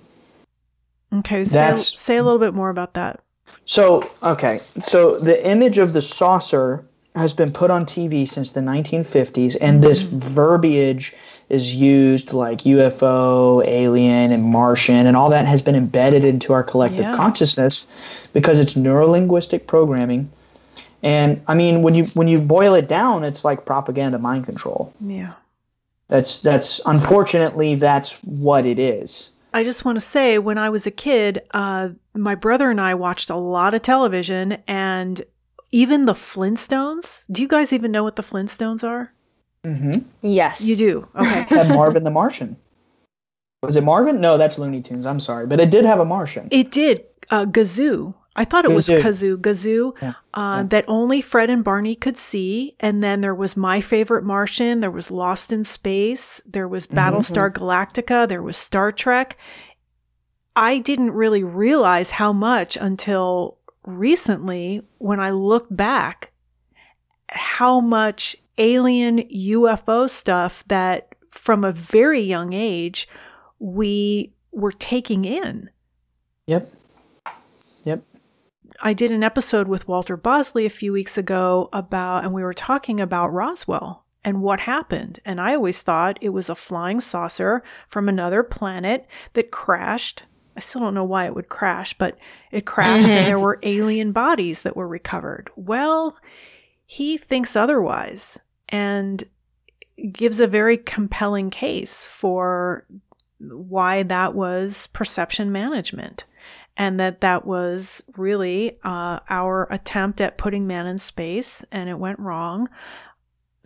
Okay, say, say a little bit more about that.
So, okay. So the image of the saucer has been put on TV since the 1950s, and this mm-hmm. verbiage is used like UFO, alien, and Martian, and all that has been embedded into our collective
Yeah.
consciousness because it's neurolinguistic programming. And I mean, when you when you boil it down, it's like propaganda, mind control.
Yeah.
That's that's unfortunately that's what it is.
I just want to say, when I was a kid, uh, my brother and I watched a lot of television, and even the Flintstones. Do you guys even know what the Flintstones are?
Mm-hmm.
yes.
You do. Okay.
Had Marvin the Martian. Was it Marvin? No, that's Looney Tunes. I'm sorry, but it did have a Martian.
it did. Uh, Gazoo. I thought it was. Kazoo. Gazoo.
Yeah,
Uh,
yeah.
That only Fred and Barney could see. And then there was My Favorite Martian. There was Lost in Space. There was
Mm-hmm,
Battlestar Galactica. There was Star Trek. I didn't really realize how much until recently when I look back how much alien UFO stuff that from a very young age we were taking in.
Yep.
I did an episode with Walter Bosley a few weeks ago about, and we were talking about Roswell and what happened. And I always thought it was a flying saucer from another planet that crashed. I still don't know why it would crash, but it crashed and there were alien bodies that were recovered. Well, he thinks otherwise and gives a very compelling case for why that was perception management and that that was really uh, our attempt at putting man in space and it went wrong.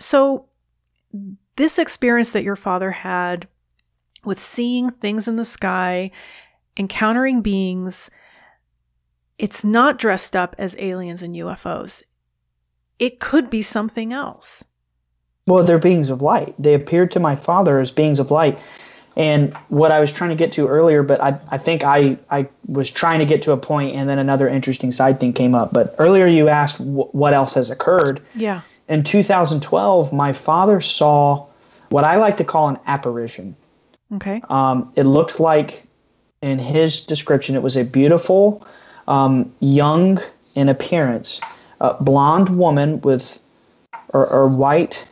So, this experience that your father had with seeing things in the sky, encountering beings, it's not dressed up as aliens and UFOs. It could be something else.
Well, they're beings of light. They appeared to my father as beings of light. And what I was trying to get to earlier, but I, I think I, I was trying to get to a point and then another interesting side thing came up. But earlier you asked w- what else has occurred.
Yeah.
In 2012, my father saw what I like to call an apparition.
Okay.
Um, it looked like, in his description, it was a beautiful, um, young in appearance, uh, blonde woman with, or, or white,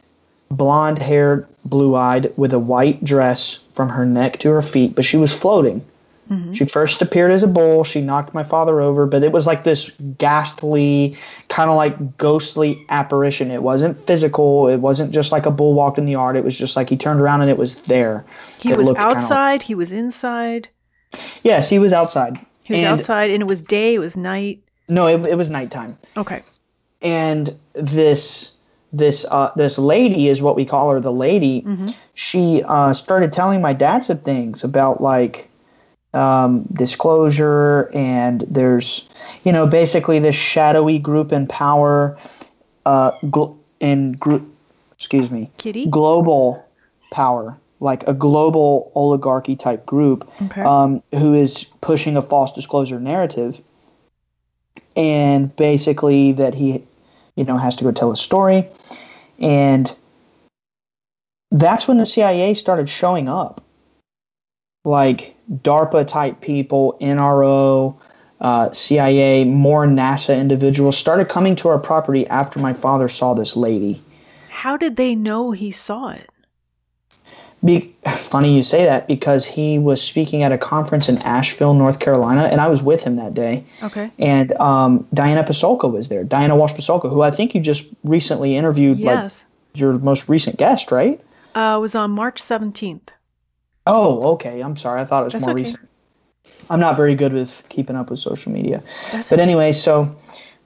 blonde haired, blue eyed, with a white dress from her neck to her feet, but she was floating. Mm-hmm. She first appeared as a bull. She knocked my father over, but it was like this ghastly, kind of like ghostly apparition. It wasn't physical. It wasn't just like a bull walked in the yard. It was just like he turned around and it was there.
He
It
was
kinda like-
outside, he was inside.
Yes, he was outside.
He was
And-
outside and it was day, it was night.
No, it, it was nighttime.
Okay.
And this this uh, this lady is what we call her, the lady. She uh, started telling my dad some things about like um, disclosure and there's you know basically this shadowy group in power uh, gl- in group excuse me
Kitty?
global power like a global oligarchy type group
Okay.
um, who is pushing a false disclosure narrative and basically that he you know, has to go tell a story. And that's when the CIA started showing up. Like DARPA type people, NRO, uh, CIA, more NASA individuals started coming to our property after my father saw this lady.
How did they know he saw it?
Be, funny you say that because he was speaking at a conference in Asheville, North Carolina, and I was with him that day.
Okay.
And um, Diana Pasulka was there. Diana Walsh Pasulka, who I think you just recently interviewed,
Yes.
like your most recent guest, right?
Uh, was on March 17th.
Oh, okay. I'm sorry. I thought it was
That's
more
okay.
recent. I'm not very good with keeping up with social media.
That's
But
okay.
anyway, so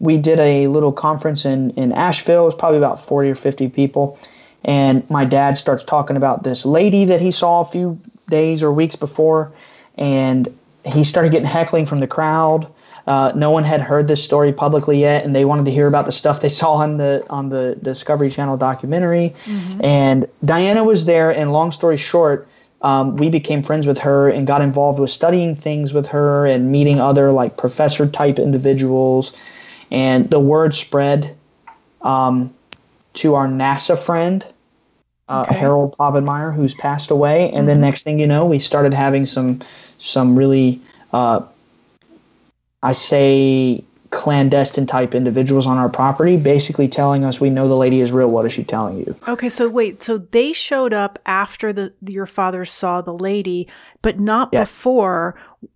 we did a little conference in, in Asheville. It was probably about 40 or 50 people. And my dad starts talking about this lady that he saw a few days or weeks before. And he started getting heckling from the crowd. Uh, no one had heard this story publicly yet, and they wanted to hear about the stuff they saw on the on the Discovery Channel documentary. And Diana was there. And long story short, um, we became friends with her and got involved with studying things with her and meeting other like professor type individuals. And the word spread um, to our NASA friend, uh,
Okay.
Harold Povenmire, who's passed away. And then next thing you know, we started having some some really, uh, I say, clandestine type individuals on our property, basically telling us we know the lady is real. What is she telling you?
Okay, so wait, so they showed up after the your father saw the lady, but not
Yeah.
before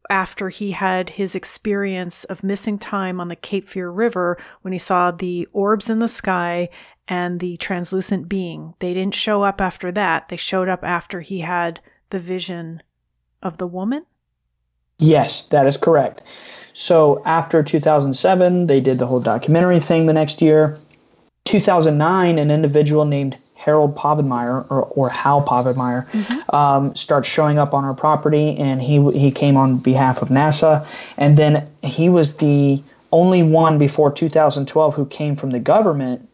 after he had his experience of missing time on the Cape Fear River when he saw the orbs in the sky and the translucent being. They didn't show up after that. They showed up after he had the vision of the woman.
Yes, that is correct. So after 2007, they did the whole documentary thing the next year. 2009, an individual named Harold Povenmire or, or Hal Povenmire um, starts showing up on our property, and he he came on behalf of NASA, and then he was the only one before 2012 who came from the government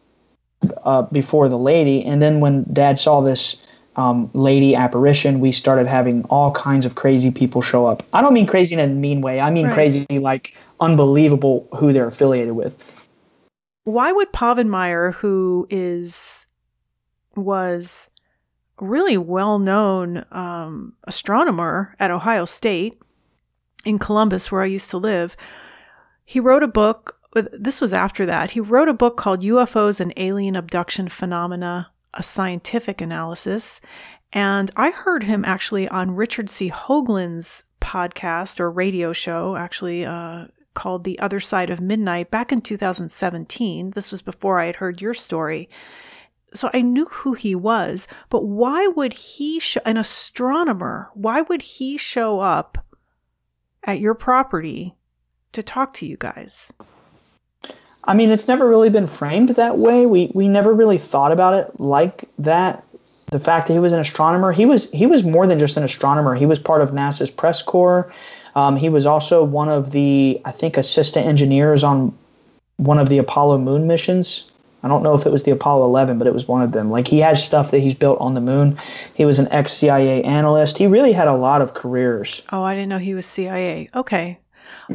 uh, before the lady, and then when Dad saw this um, lady apparition, we started having all kinds of crazy people show up. I don't mean crazy in a mean way. I mean
Right.
crazy like unbelievable who they're affiliated with.
Why would Povenmire, who is was really well known um, astronomer at Ohio State in Columbus, where I used to live, he wrote a book. This was after that. He wrote a book called UFOs and Alien Abduction Phenomena, a Scientific Analysis. And I heard him actually on Richard C. Hoagland's podcast or radio show, actually, uh, called The Other Side of Midnight back in 2017. This was before I had heard your story. So I knew who he was, but why would he, sh- an astronomer, why would he show up at your property to talk to you guys?
I mean, it's never really been framed that way. We we never really thought about it like that. The fact that he was an astronomer, he was he was more than just an astronomer. He was part of NASA's press corps. Um, he was also one of the I think assistant engineers on one of the Apollo moon missions. I don't know if it was the Apollo 11, but it was one of them. Like he has stuff that he's built on the moon. He was an ex CIA analyst. He really had a lot of careers.
Oh, I didn't know he was CIA. Okay.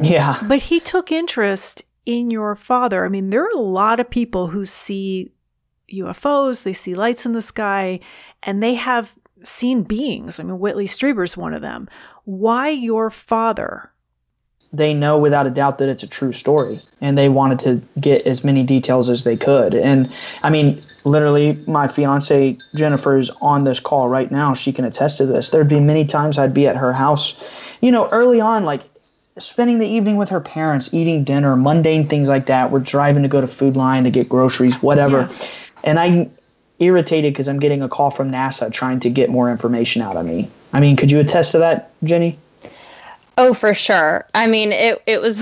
Yeah.
But he took interest in your father. I mean, there are a lot of people who see UFOs, they see lights in the sky, and they have seen beings. I mean, Whitley Strieber's one of them. Why your father?
they know without a doubt that it's a true story and they wanted to get as many details as they could and i mean literally my fiance jennifer is on this call right now she can attest to this there'd be many times i'd be at her house you know early on like spending the evening with her parents eating dinner mundane things like that we're driving to go to Food Lion to get groceries whatever and i'm irritated because i'm getting a call from nasa trying to get more information out of me i mean could you attest to that jenny
Oh, for sure. I mean, it it was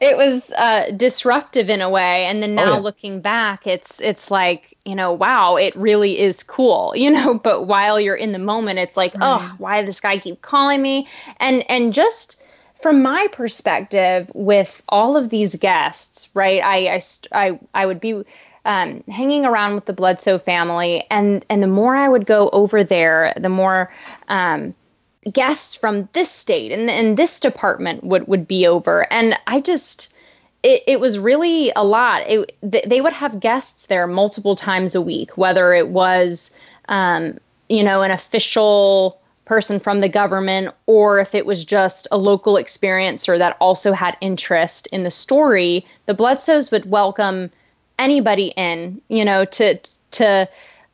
it was uh, disruptive in a way, and then
Oh,
now
yeah.
looking back, it's it's like you know, wow, it really is cool, you know. But while you're in the moment, it's like, oh, why does this guy keep calling me? And and just from my perspective, with all of these guests, right? I I I, I would be. Um, hanging around with the Bledsoe family, and and the more I would go over there, the more um, guests from this state and, and this department would, would be over. And I just, it, it was really a lot. It, they would have guests there multiple times a week, whether it was, um, you know, an official person from the government or if it was just a local experiencer that also had interest in the story. The Bledsoes would welcome anybody in, you know, to to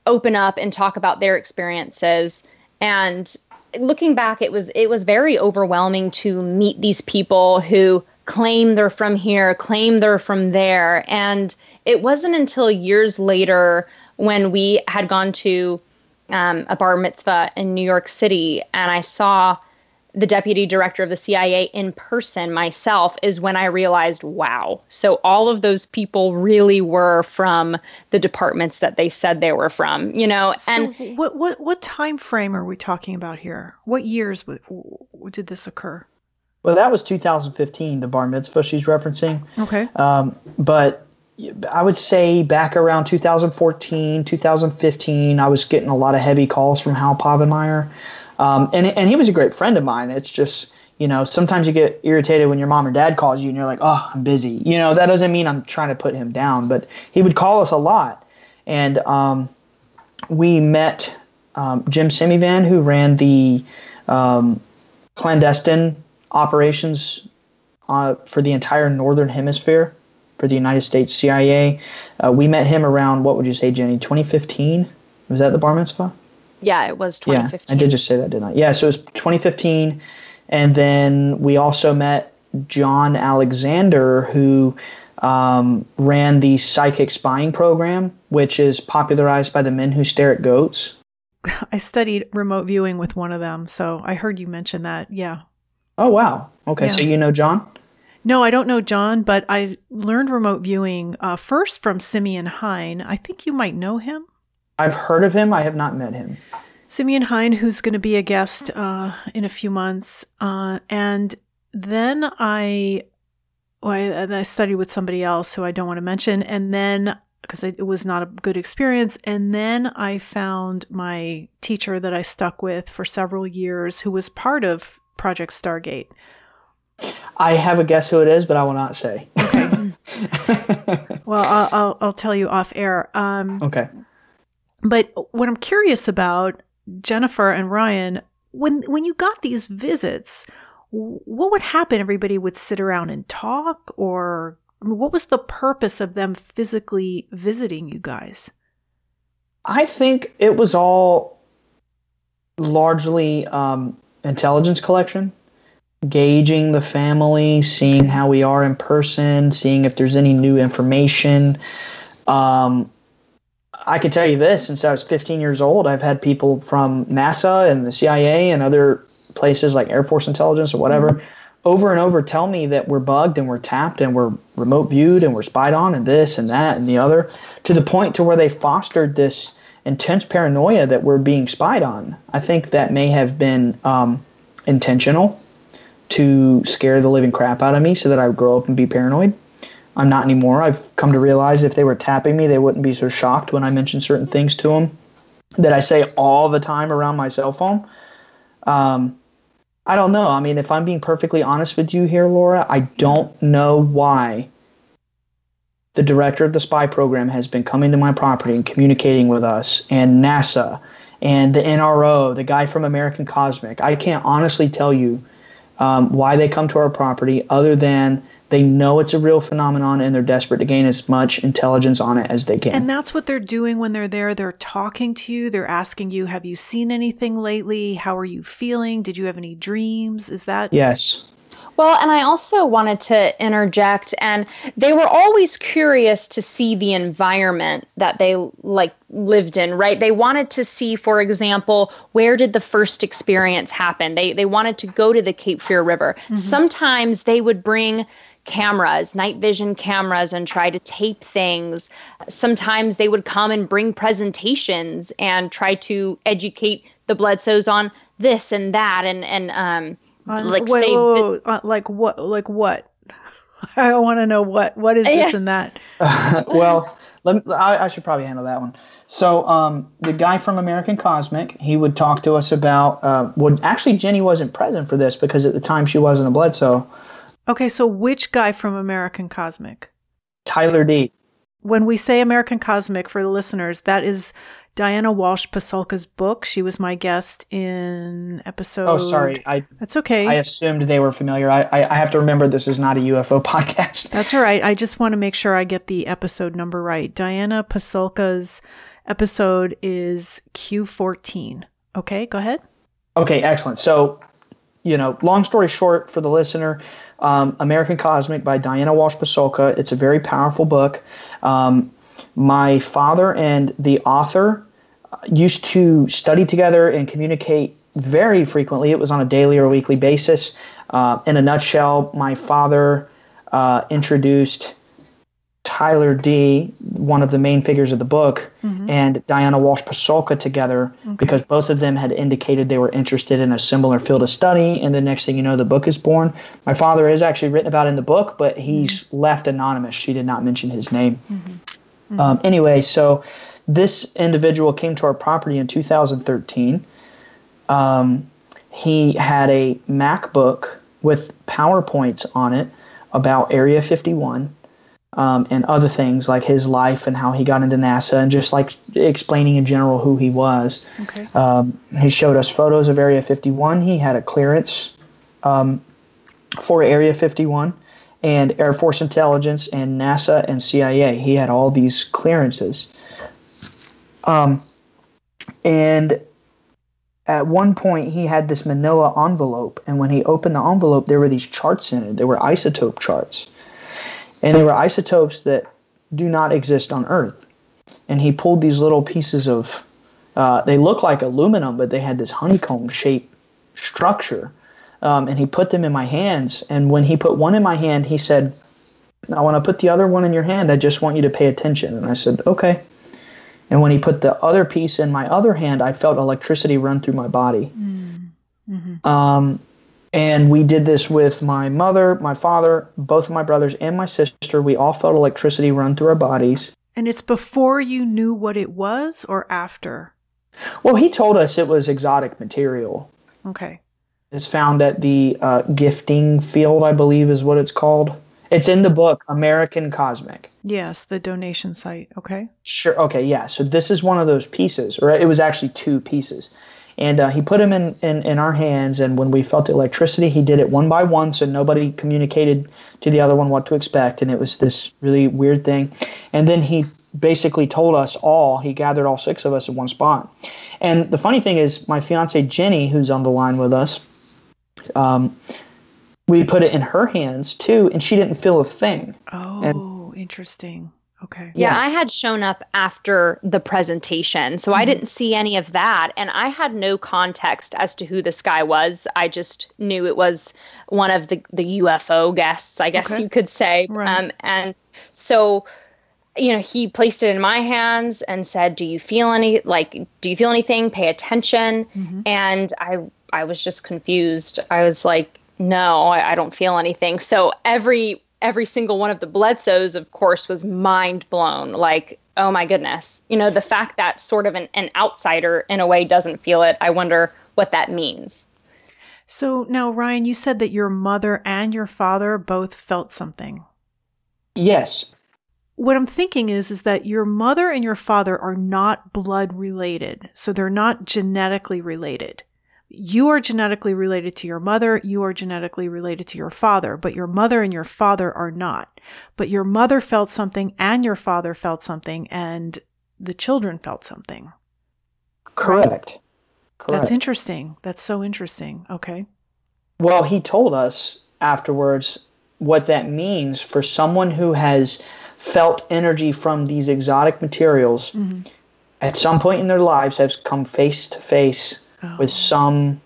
open up and talk about their experiences. And looking back, it was it was very overwhelming to meet these people who claim they're from here, claim they're from there. And it wasn't until years later when we had gone to um, a bar mitzvah in New York City and I saw the deputy director of the CIA in person myself is when I realized, wow. So all of those people really were from the departments that they said they were from, you know. And
what what what time frame are we talking about here? What years w- w- did this occur?
Well, that was 2015, the bar mitzvah she's referencing.
Okay.
Um, but I would say back around 2014, 2015, I was getting a lot of heavy calls from Hal Povenmire. Um, and, and he was a great friend of mine. It's just, you know, sometimes you get irritated when your mom or dad calls you and you're like, oh, I'm busy. You know, that doesn't mean I'm trying to put him down, but he would call us a lot. And um, we met um, Jim Semivan, who ran the um, clandestine operations uh, for the entire Northern Hemisphere for the United States CIA. Uh, we met him around, what would you say, Jenny, 2015? Was that the bar mitzvah?
Yeah, it was 2015.
Yeah, I did just say that, didn't I? Yeah, so it was 2015. And then we also met John Alexander, who um, ran the psychic spying program, which is popularized by the men who stare at goats.
I studied remote viewing with one of them, so I heard you mention that. Yeah.
Oh, wow. Okay, yeah. so you know John?
No, I don't know John, but I learned remote viewing uh, first from Simeon Hein. I think you might know him.
I've heard of him. I have not met him.
Simeon Hein, who's going to be a guest uh, in a few months. Uh, and then I, well, I, I, studied with somebody else who I don't want to mention. And then, because it was not a good experience. And then I found my teacher that I stuck with for several years, who was part of Project Stargate.
I have a guess who it is, but I will not say.
Okay. well, I'll, I'll, I'll, tell you off air. Um,
okay.
But what I'm curious about, Jennifer and Ryan, when when you got these visits, what would happen? Everybody would sit around and talk, or I mean, what was the purpose of them physically visiting you guys?
I think it was all largely um, intelligence collection, gauging the family, seeing how we are in person, seeing if there's any new information. Um, I can tell you this since I was 15 years old, I've had people from NASA and the CIA and other places like Air Force Intelligence or whatever mm-hmm. over and over tell me that we're bugged and we're tapped and we're remote viewed and we're spied on and this and that and the other to the point to where they fostered this intense paranoia that we're being spied on. I think that may have been um, intentional to scare the living crap out of me so that I would grow up and be paranoid. I'm not anymore. I've come to realize if they were tapping me, they wouldn't be so shocked when I mentioned certain things to them that I say all the time around my cell phone. Um, I don't know. I mean, if I'm being perfectly honest with you here, Laura, I don't know why the director of the spy program has been coming to my property and communicating with us, and NASA, and the NRO, the guy from American Cosmic. I can't honestly tell you um, why they come to our property other than they know it's a real phenomenon and they're desperate to gain as much intelligence on it as they can.
And that's what they're doing when they're there. They're talking to you. They're asking you, Have you seen anything lately? How are you feeling? Did you have any dreams? Is that?
Yes.
Well, and I also wanted to interject, and they were always curious to see the environment that they like lived in, right? They wanted to see, for example, where did the first experience happen? They they wanted to go to the Cape Fear River. Mm-hmm. Sometimes they would bring cameras, night vision cameras, and try to tape things. Sometimes they would come and bring presentations and try to educate the Bledsoes on this and that, and and um, like
wait, say, wait, wait, uh, like what, like what? I want to know what what is this yeah. and that.
well, let me, I, I, should probably handle that one. So, um, the guy from American Cosmic, he would talk to us about. Uh, well, actually, Jenny wasn't present for this because at the time she wasn't a blood Bledsoe.
Okay, so which guy from American Cosmic?
Tyler D.
When we say American Cosmic for the listeners, that is Diana Walsh Pasulka's book. She was my guest in episode.
Oh, sorry. I
That's okay.
I assumed they were familiar. I, I I have to remember this is not a UFO podcast.
That's all right. I just want to make sure I get the episode number right. Diana Pasulka's episode is Q14. Okay, go ahead.
Okay, excellent. So, you know, long story short for the listener, um, American Cosmic by Diana Walsh Pasulka. It's a very powerful book. Um, my father and the author uh, used to study together and communicate very frequently. It was on a daily or weekly basis. Uh, in a nutshell, my father uh, introduced Tyler D, one of the main figures of the book, and Diana Walsh Pasulka together because both of them had indicated they were interested in a similar field of study. And the next thing you know, the book is born. My father is actually written about in the book, but he's left anonymous. She did not mention his name. Um, anyway, so this individual came to our property in 2013. Um, he had a MacBook with PowerPoints on it about Area 51 um, and other things like his life and how he got into NASA and just like explaining in general who he was.
Okay.
Um, he showed us photos of Area 51. He had a clearance um, for Area 51 and Air Force Intelligence and NASA and CIA. He had all these clearances. Um, and at one point, he had this manila envelope. And when he opened the envelope, there were these charts in it. There were isotope charts. And they were isotopes that do not exist on Earth. And he pulled these little pieces of, uh, they look like aluminum, but they had this honeycomb shaped structure. Um, and he put them in my hands. And when he put one in my hand, he said, Now, when I put the other one in your hand, I just want you to pay attention. And I said, Okay. And when he put the other piece in my other hand, I felt electricity run through my body. Um, and we did this with my mother, my father, both of my brothers, and my sister. We all felt electricity run through our bodies.
And it's before you knew what it was or after?
Well, he told us it was exotic material.
Okay.
It's found at the uh, gifting field, I believe, is what it's called. It's in the book American Cosmic.
Yes, the donation site. Okay.
Sure. Okay. Yeah. So this is one of those pieces, or it was actually two pieces. And uh, he put them in, in, in our hands. And when we felt the electricity, he did it one by one. So nobody communicated to the other one what to expect. And it was this really weird thing. And then he basically told us all, he gathered all six of us in one spot. And the funny thing is, my fiance Jenny, who's on the line with us, um, we put it in her hands too, and she didn't feel a thing.
Oh, interesting. Okay.
Yeah,
Yeah.
I had shown up after the presentation, so I didn't see any of that. And I had no context as to who this guy was. I just knew it was one of the, the UFO guests, I guess
Okay.
you could say.
Right.
Um, and so, you know, he placed it in my hands and said, Do you feel any, like, do you feel anything? Pay attention.
Mhm.
And I, I was just confused. I was like, no, I, I don't feel anything. So every every single one of the Bledsoes, of course, was mind blown. Like, oh my goodness. You know, the fact that sort of an, an outsider in a way doesn't feel it, I wonder what that means.
So now, Ryan, you said that your mother and your father both felt something.
Yes.
What I'm thinking is is that your mother and your father are not blood related. So they're not genetically related. You are genetically related to your mother, you are genetically related to your father, but your mother and your father are not. But your mother felt something and your father felt something and the children felt something.
Correct. Correct.
That's interesting. That's so interesting. Okay.
Well, he told us afterwards what that means for someone who has felt energy from these exotic materials
Mhm.
at some point in their lives has come face to face
Oh.
with some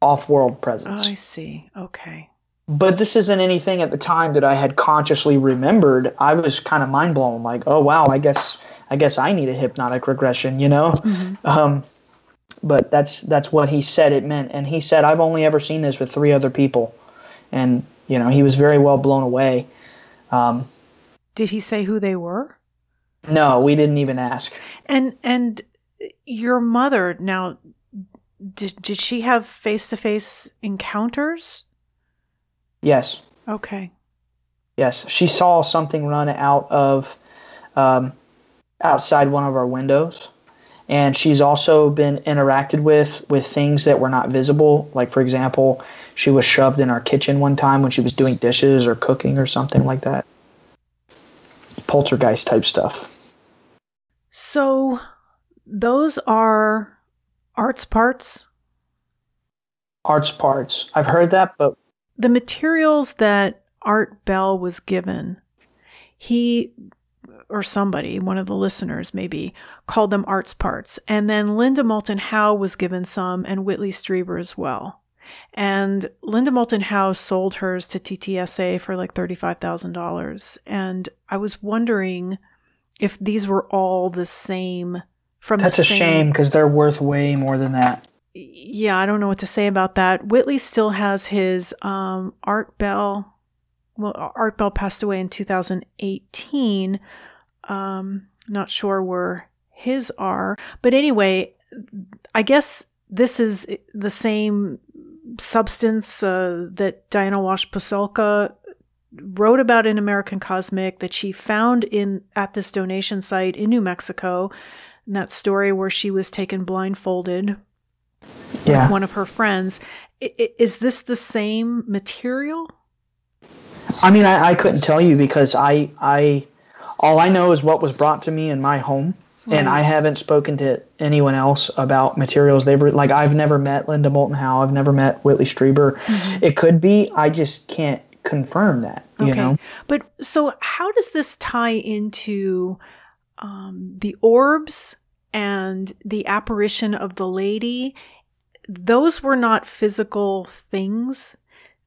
off-world
Oh,
presence.
I see. Okay.
but this isn't anything at the time that I had consciously remembered. I was kind of mind blown, like, oh wow, I guess I guess I need a hypnotic regression, you know.
Mhm.
Um, but that's that's what he said it meant, and he said I've only ever seen this with three other people, and you know he was very well blown away. Um,
Did he say who they were?
no, we didn't even ask.
And and your mother now did did she have face to face encounters?
Yes.
Okay.
Yes. She saw something run out of um, outside one of our windows. And she's also been interacted with with things that were not visible. Like, for example, she was shoved in our kitchen one time when she was doing dishes or cooking or something like that. Poltergeist type stuff.
So, those are arts parts.
Arts parts. I've heard that, but
The materials that Art Bell was given, he or somebody, one of the listeners maybe, called them arts parts. And then Linda Moulton Howe was given some, and Whitley Strieber as well. And Linda Moulton Howe sold hers to TTSA for like $35,000. And I was wondering if these were all the same from
that's a
same
shame because they're worth way more than that.
yeah, I don't know what to say about that. Whitley still has his um, Art Bell. Well, Art Bell passed away in 2018. Um, not sure where his are, but anyway, I guess this is the same substance uh, that Diana Walsh Pasulka wrote about in American Cosmic that she found in at this donation site in New Mexico. In that story where she was taken blindfolded
Yeah.
with one of her friends. I- i- Is this the same material?
I mean, I, I couldn't tell you because I, I, all I know is what was brought to me in my home, and I haven't spoken to anyone else about materials they've re- like. I've never met Linda Moulton Howe. I've never met Whitley Strieber. Mm-hmm. It could be. I just can't confirm that. You know.
But so, how does this tie into um, the orbs and the apparition of the lady? Those were not physical things.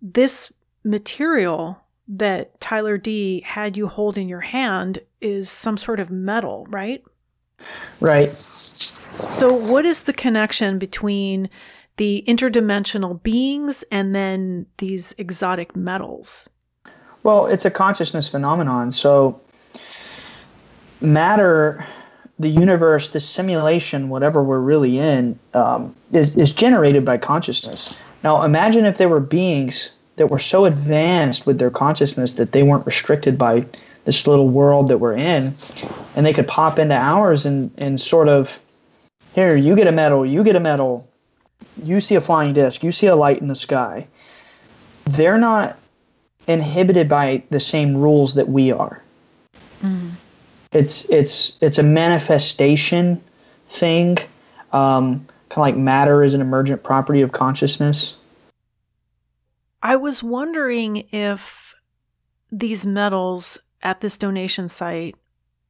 This material that Tyler D had you hold in your hand is some sort of metal, right?
Right.
So, what is the connection between the interdimensional beings and then these exotic metals?
Well, it's a consciousness phenomenon. So, matter, the universe, the simulation, whatever we're really in, um, is, is generated by consciousness. Now, imagine if there were beings that were so advanced with their consciousness that they weren't restricted by this little world that we're in, and they could pop into ours and, and sort of, here, you get a medal, you get a medal, you see a flying disc, you see a light in the sky. They're not inhibited by the same rules that we are. It's it's it's a manifestation thing, um, kind of like matter is an emergent property of consciousness.
I was wondering if these metals at this donation site,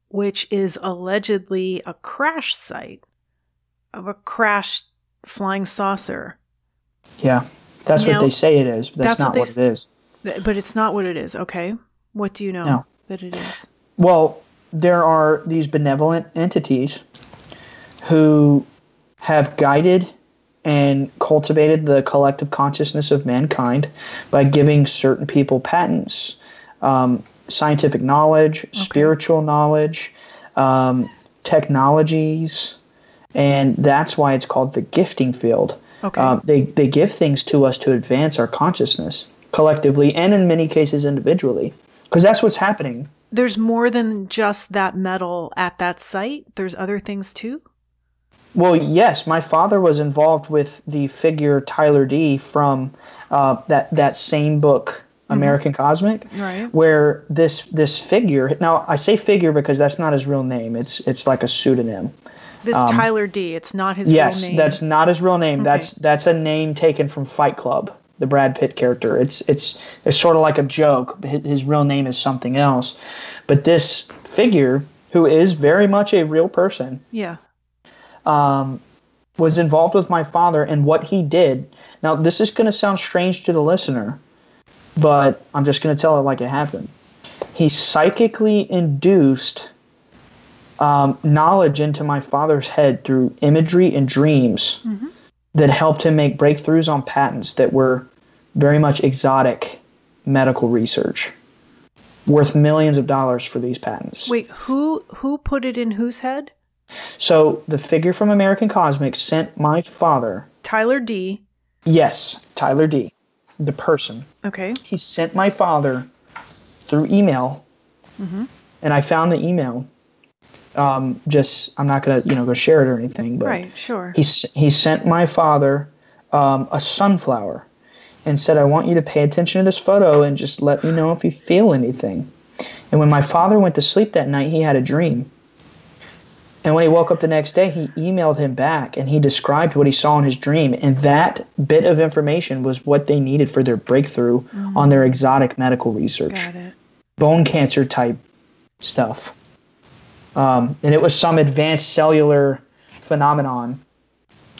which is allegedly a crash site of a crashed flying saucer,
Yeah, that's
Now,
what they say it is, but that's,
that's what
not
they
what, it is.
but it's not what it is. Okay, what do you know
No.
that it is?
Well, there are these benevolent entities who have guided and cultivated the collective consciousness of mankind by giving certain people patents, um, scientific knowledge, spiritual knowledge, um, technologies, and that's why it's called the gifting field.
Okay.
Um, they, they give things to us to advance our consciousness collectively and in many cases individually because that's what's happening
There's more than just that metal at that site. There's other things too.
Well, yes, my father was involved with the figure Tyler D from uh, that that same book, American Cosmic,
Right.
where this this figure. Now, I say figure because that's not his real name. It's it's like a pseudonym.
This Tyler D. It's not his
Um, yes,
real name.
that's not his real name.
Okay.
That's that's a name taken from Fight Club, the Brad Pitt character. It's it's it's sort of like a joke. but His, his real name is something else. But this figure, who is very much a real person,
yeah.
um, was involved with my father and what he did. Now, this is going to sound strange to the listener, but I'm just going to tell it like it happened. He psychically induced um, knowledge into my father's head through imagery and dreams that helped him make breakthroughs on patents that were very much exotic medical research, worth millions of dollars for these patents.
Wait, who who put it in whose head?
So the figure from American Cosmic sent my father,
Tyler D.
yes, Tyler D. the person.
Okay.
He sent my father through email,
Mm-hmm.
and I found the email. Um, just I'm not gonna you know go share it or anything, but
Right. Sure.
he he sent my father um, a sunflower and said, "I want you to pay attention to this photo and just let me know if you feel anything." And when my father went to sleep that night, he had a dream. And when he woke up the next day, he emailed him back and he described what he saw in his dream. And that bit of information was what they needed for their breakthrough on their exotic medical research
Got it.
bone cancer type stuff. Um, and it was some advanced cellular phenomenon.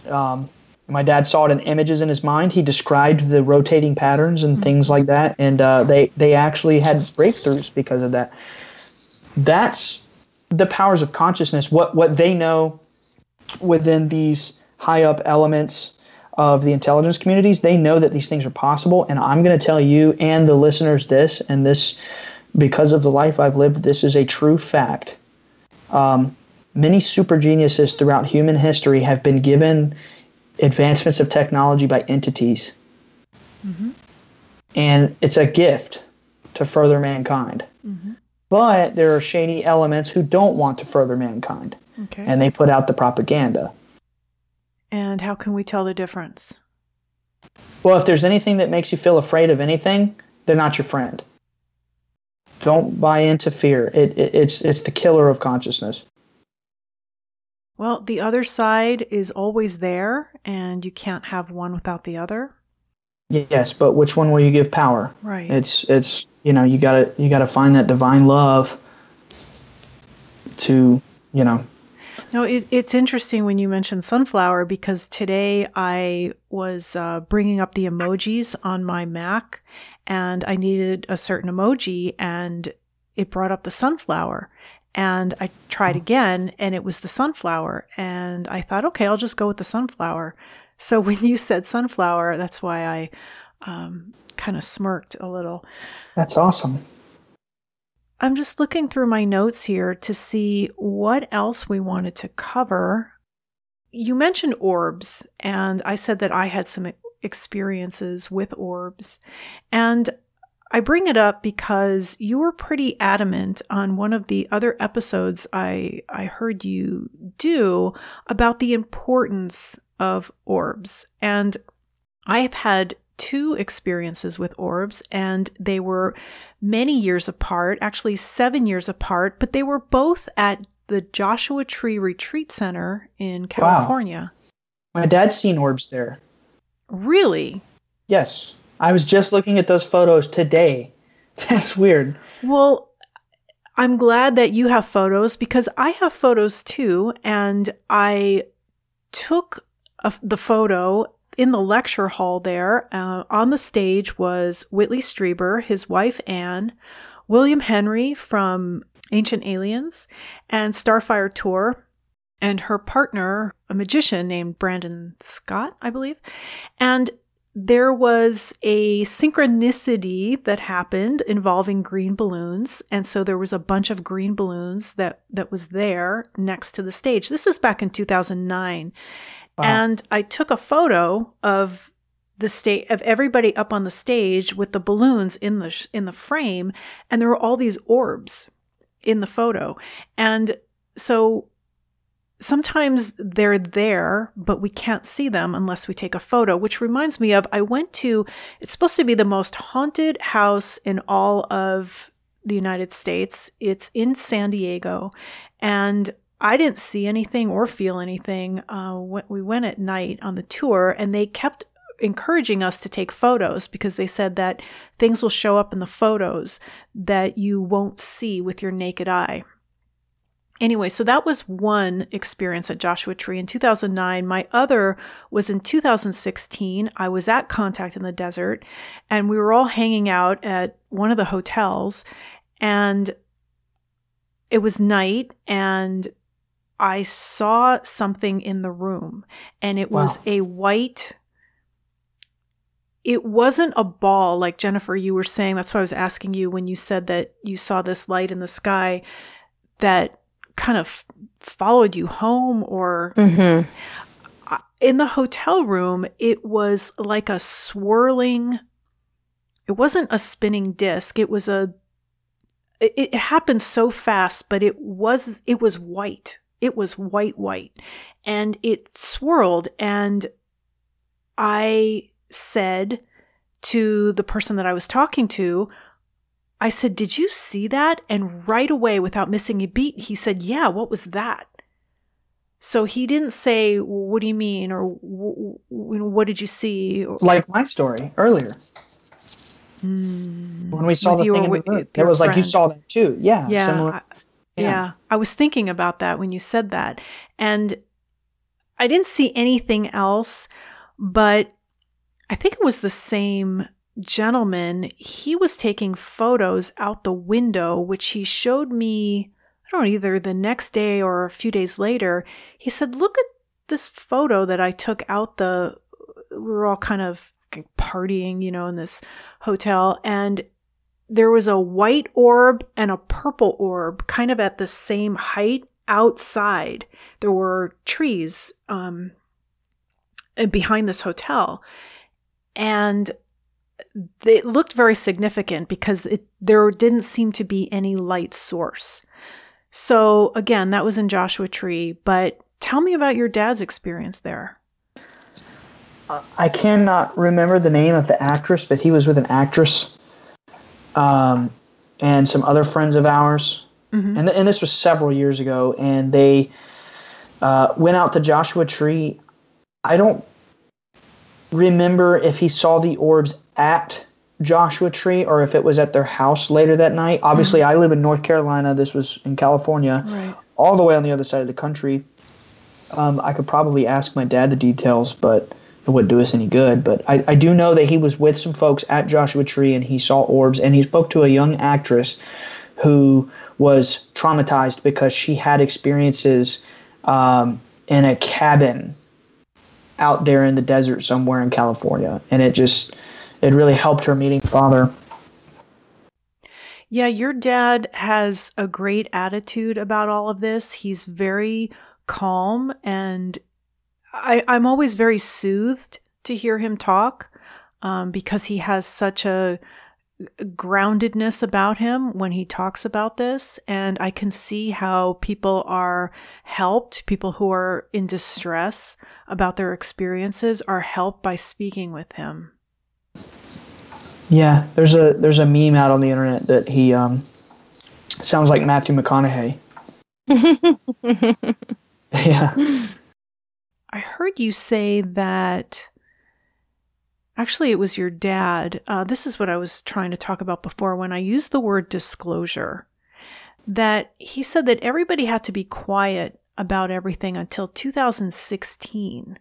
Um, my dad saw it in images in his mind. He described the rotating patterns and things like that, and uh, they they actually had breakthroughs because of that. That's the powers of consciousness. What what they know within these high up elements of the intelligence communities, they know that these things are possible. And I'm going to tell you and the listeners this, and this because of the life I've lived, this is a true fact. Um, many super geniuses throughout human history have been given advancements of technology by entities. And it's a gift to further mankind. But there are shady elements who don't want to further mankind,
Okay.
and they put out the propaganda.
And how can we tell the difference?
Well, if there's anything that makes you feel afraid of anything, they're not your friend. Don't buy into fear. It, it, it's it's the killer of consciousness.
Well, the other side is always there, and you can't have one without the other.
Yes, but which one will you give power?
Right.
It's it's you know you gotta you gotta find that divine love to you know
No, it, it's interesting when you mentioned sunflower because today I was uh, bringing up the emojis on my Mac and I needed a certain emoji and it brought up the sunflower. And I tried again and it was the sunflower. And I thought, okay, I'll just go with the sunflower. So when you said sunflower, that's why I um, kind of smirked a little.
that's awesome.
I'm just looking through my notes here to see what else we wanted to cover. You mentioned orbs, and I said that I had some experiences with orbs. And I bring it up because you were pretty adamant on one of the other episodes I, I heard you do about the importance of orbs. And I have had two experiences with orbs, and they were many years apart, actually seven years apart, but they were both at the Joshua Tree Retreat Center in California. Wow.
My dad's seen orbs there.
Really?
Yes, I was just looking at those photos today. That's weird.
Well, I'm glad that you have photos because I have photos too. And I took a, the photo in the lecture hall there. Uh, on the stage was Whitley Strieber, his wife Anne, William Henry from Ancient Aliens, and Starfire Tor, and her partner, a magician named Brandon Scott, I believe. And there was a synchronicity that happened involving green balloons. And so there was a bunch of green balloons that that was there next to the stage. This is back in 2009
Wow. Uh-huh.
and i took a photo of the state of everybody up on the stage with the balloons in the sh- in the frame. And there were all these orbs in the photo. And so sometimes they're there, but we can't see them unless we take a photo, which reminds me of I went to, it's supposed to be the most haunted house in all of the United States. It's in San Diego. And I didn't see anything or feel anything. Uh, we went at night on the tour, and they kept encouraging us to take photos because they said that things will show up in the photos that you won't see with your naked eye. Anyway, so that was one experience at Joshua Tree in 2009. My other was in 2016. I was at Contact in the Desert and we were all hanging out at one of the hotels and it was night and I saw something in the room and it was
Wow.
a white it wasn't a ball like Jennifer you were saying that's why I was asking you when you said that you saw this light in the sky that kind of followed you home or
Mm-hmm.
in the hotel room it was like a swirling it wasn't a spinning disc. It was a it, it happened so fast, but it was it was white. It was white white. And it swirled and I said to the person that I was talking to, I said, Did you see that? And right away, without missing a beat, he said, Yeah, what was that? So he didn't say, well, "What do you mean?" or "What did you see?"
Like my story earlier.
Mm,
when we saw the thing in the room, it was like you saw that too. Yeah.
Yeah, I, yeah. Yeah. I was thinking about that when you said that, and I didn't see anything else, but I think it was the same gentleman. He was taking photos out the window, which he showed me I don't know, either the next day or a few days later, he said, Look at this photo that I took out the. We were all kind of partying, you know, in this hotel, and there was a white orb and a purple orb kind of at the same height outside. There were trees um, behind this hotel. And it looked very significant because it, there didn't seem to be any light source. So, again, that was in Joshua Tree, but tell me about your dad's experience there.
I cannot remember the name of the actress, but he was with an actress um, and some other friends of ours. Mm-hmm. And, th- and this was several years ago. And they uh, went out to Joshua Tree. I don't remember if he saw the orbs at Joshua Tree or if it was at their house later that night. Obviously, mm-hmm. I live in North Carolina. This was in California,
right.
all the way on the other side of the country. Um, I could probably ask my dad the details, but it wouldn't do us any good. But I, I do know that he was with some folks at Joshua Tree and he saw orbs and he spoke to a young actress who was traumatized because she had experiences um, in a cabin out there in the desert somewhere in California. And it just it really helped her meeting father.
Yeah, your dad has a great attitude about all of this. He's very calm, and I, I'm always very soothed to hear him talk um, because he has such a groundedness about him when he talks about this. And I can see how people are helped, people who are in distress about their experiences are helped by speaking with him.
Yeah, there's a there's a meme out on the internet that he um, sounds like Matthew McConaughey. yeah.
I heard you say that. Actually, it was your dad. Uh, this is what I was trying to talk about before when I used the word disclosure. That he said that everybody had to be quiet about everything until 2016.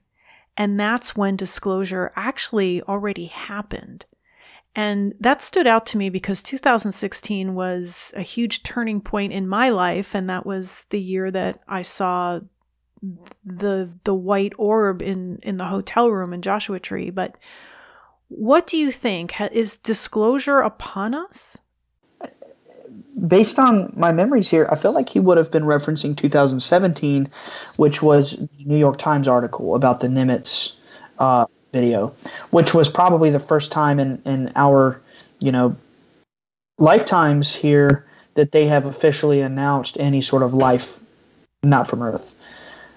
And that's when disclosure actually already happened. And that stood out to me because 2016 was a huge turning point in my life. And that was the year that I saw the the white orb in in the hotel room in Joshua Tree. But what do you think? Is disclosure upon us?
Based on my memories here, I feel like he would have been referencing 2017, which was the New York Times article about the Nimitz uh, video, which was probably the first time in, in our, you know, lifetimes here that they have officially announced any sort of life not from Earth.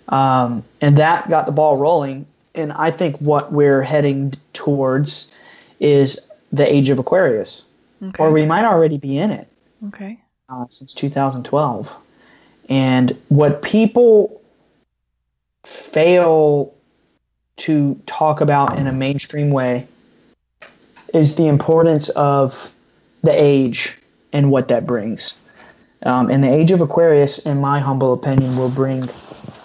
Um, and that got the ball rolling. And I think what we're heading towards is the age of Aquarius, okay. or we might already be in it.
Okay.
Uh, since 2012. And what people fail to talk about in a mainstream way is the importance of the age and what that brings. Um, and the age of Aquarius, in my humble opinion, will bring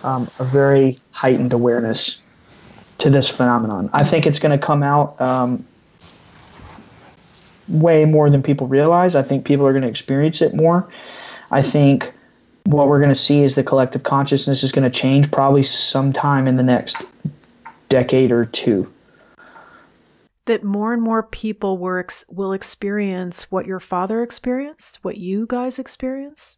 um, a very heightened awareness to this phenomenon. I think it's going to come out um, way more than people realize. I think people are going to experience it more. I think what we're going to see is the collective consciousness is going to change probably sometime in the next decade or two.
That more and more people were ex- will experience what your father experienced, what you guys experience?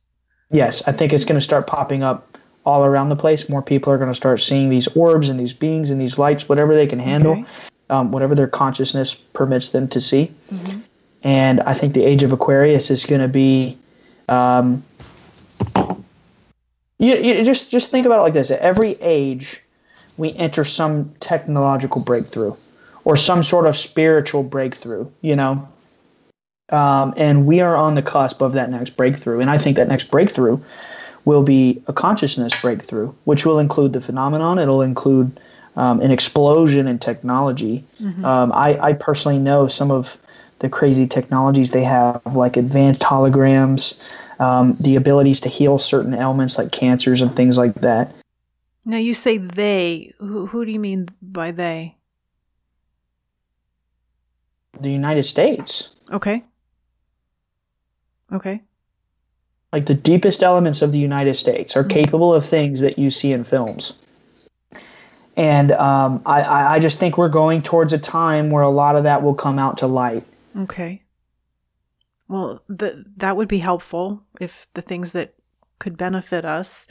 Yes, I think it's going to start popping up all around the place. More people are going to start seeing these orbs and these beings and these lights, whatever they can handle, okay. um, whatever their consciousness permits them to see. Mm-hmm. and I think the age of Aquarius is going to be. Um, you, you just just think about it like this: at every age, we enter some technological breakthrough, or some sort of spiritual breakthrough. You know, um, and we are on the cusp of that next breakthrough. And I think that next breakthrough will be a consciousness breakthrough, which will include the phenomenon. It'll include um, an explosion in technology. Mm-hmm. Um, I, I personally know some of the crazy technologies they have, like advanced holograms, um, the abilities to heal certain ailments like cancers and things like that.
Now, you say they. Who, who do you mean by they?
The United States.
Okay. Okay.
Like the deepest elements of the United States are mm-hmm. capable of things that you see in films. And um, I, I just think we're going towards a time where a lot of that will come out to light.
Okay. Well, the, that would be helpful if the things that could benefit us.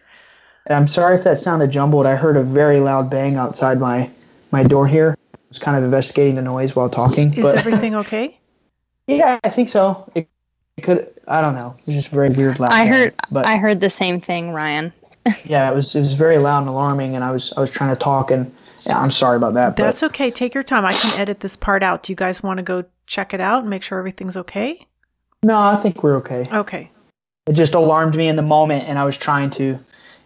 I'm sorry if that sounded jumbled. I heard a very loud bang outside my, my door here. I was kind of investigating the noise while talking.
Is but, everything okay?
yeah, I think so. It could. I don't know. It was just very weird loud.
I heard. But I heard the same thing, Ryan.
yeah, it was. It was very loud and alarming, and I was. I was trying to talk, and yeah, I'm sorry about that.
That's but. okay. Take your time. I can edit this part out. Do you guys want to go check it out and make sure everything's okay?
No, I think we're okay.
Okay.
It just alarmed me in the moment, and I was trying to,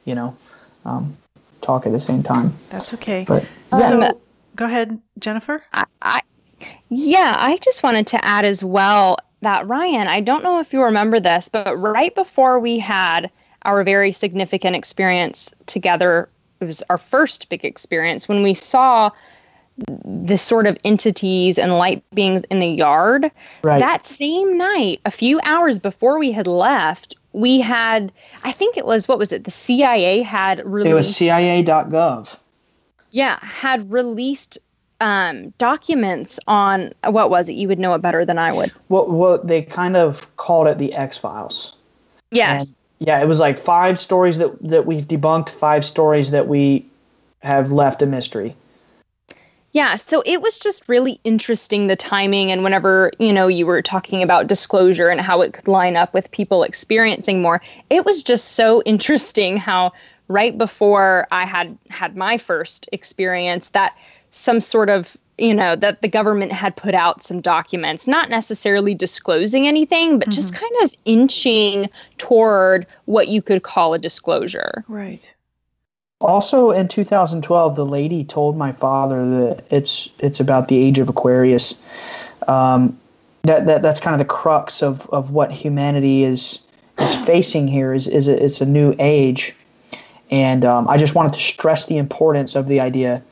you know, um, talk at the same time.
That's okay.
But
yeah. so, go ahead, Jennifer.
I, I, yeah, I just wanted to add as well that Ryan, I don't know if you remember this, but right before we had our very significant experience together, it was our first big experience when we saw the sort of entities and light beings in the yard. Right. That same night, a few hours before we had left, we had, I think it was, what was it? The CIA had released.
It was CIA.gov.
Yeah, had released um, documents on what was it? You would know it better than I would.
Well, well they kind of called it the X Files.
Yes. And
yeah, it was like five stories that that we've debunked, five stories that we have left a mystery.
Yeah, so it was just really interesting the timing and whenever, you know, you were talking about disclosure and how it could line up with people experiencing more. It was just so interesting how right before I had had my first experience that some sort of you know that the government had put out some documents not necessarily disclosing anything but mm-hmm. just kind of inching toward what you could call a disclosure.
Right.
Also in 2012 the lady told my father that it's it's about the age of aquarius. Um, that, that that's kind of the crux of, of what humanity is is facing here is is a, it's a new age. And um, i just wanted to stress the importance of the idea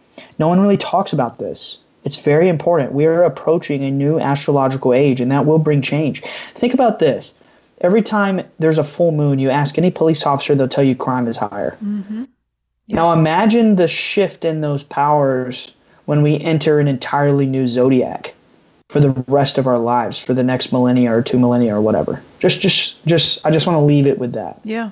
no one really talks about this. It's very important. We are approaching a new astrological age, and that will bring change. Think about this. Every time there's a full moon, you ask any police officer, they'll tell you crime is higher. Mm-hmm. Yes. Now imagine the shift in those powers when we enter an entirely new zodiac for the rest of our lives, for the next millennia or two millennia or whatever. Just, just, just. I just want to leave it with that.
Yeah.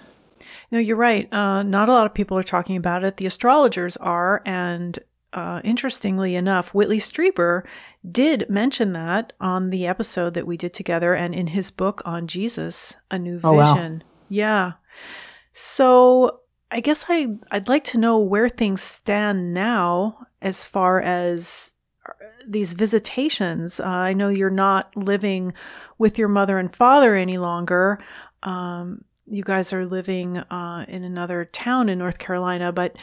No, you're right. Uh, not a lot of people are talking about it. The astrologers are, and uh, interestingly enough, Whitley Strieber did mention that on the episode that we did together and in his book on Jesus, A New Vision. Oh, wow. Yeah. So I guess I, I'd like to know where things stand now as far as uh, these visitations. Uh, I know you're not living with your mother and father any longer. Um, you guys are living uh, in another town in North Carolina, but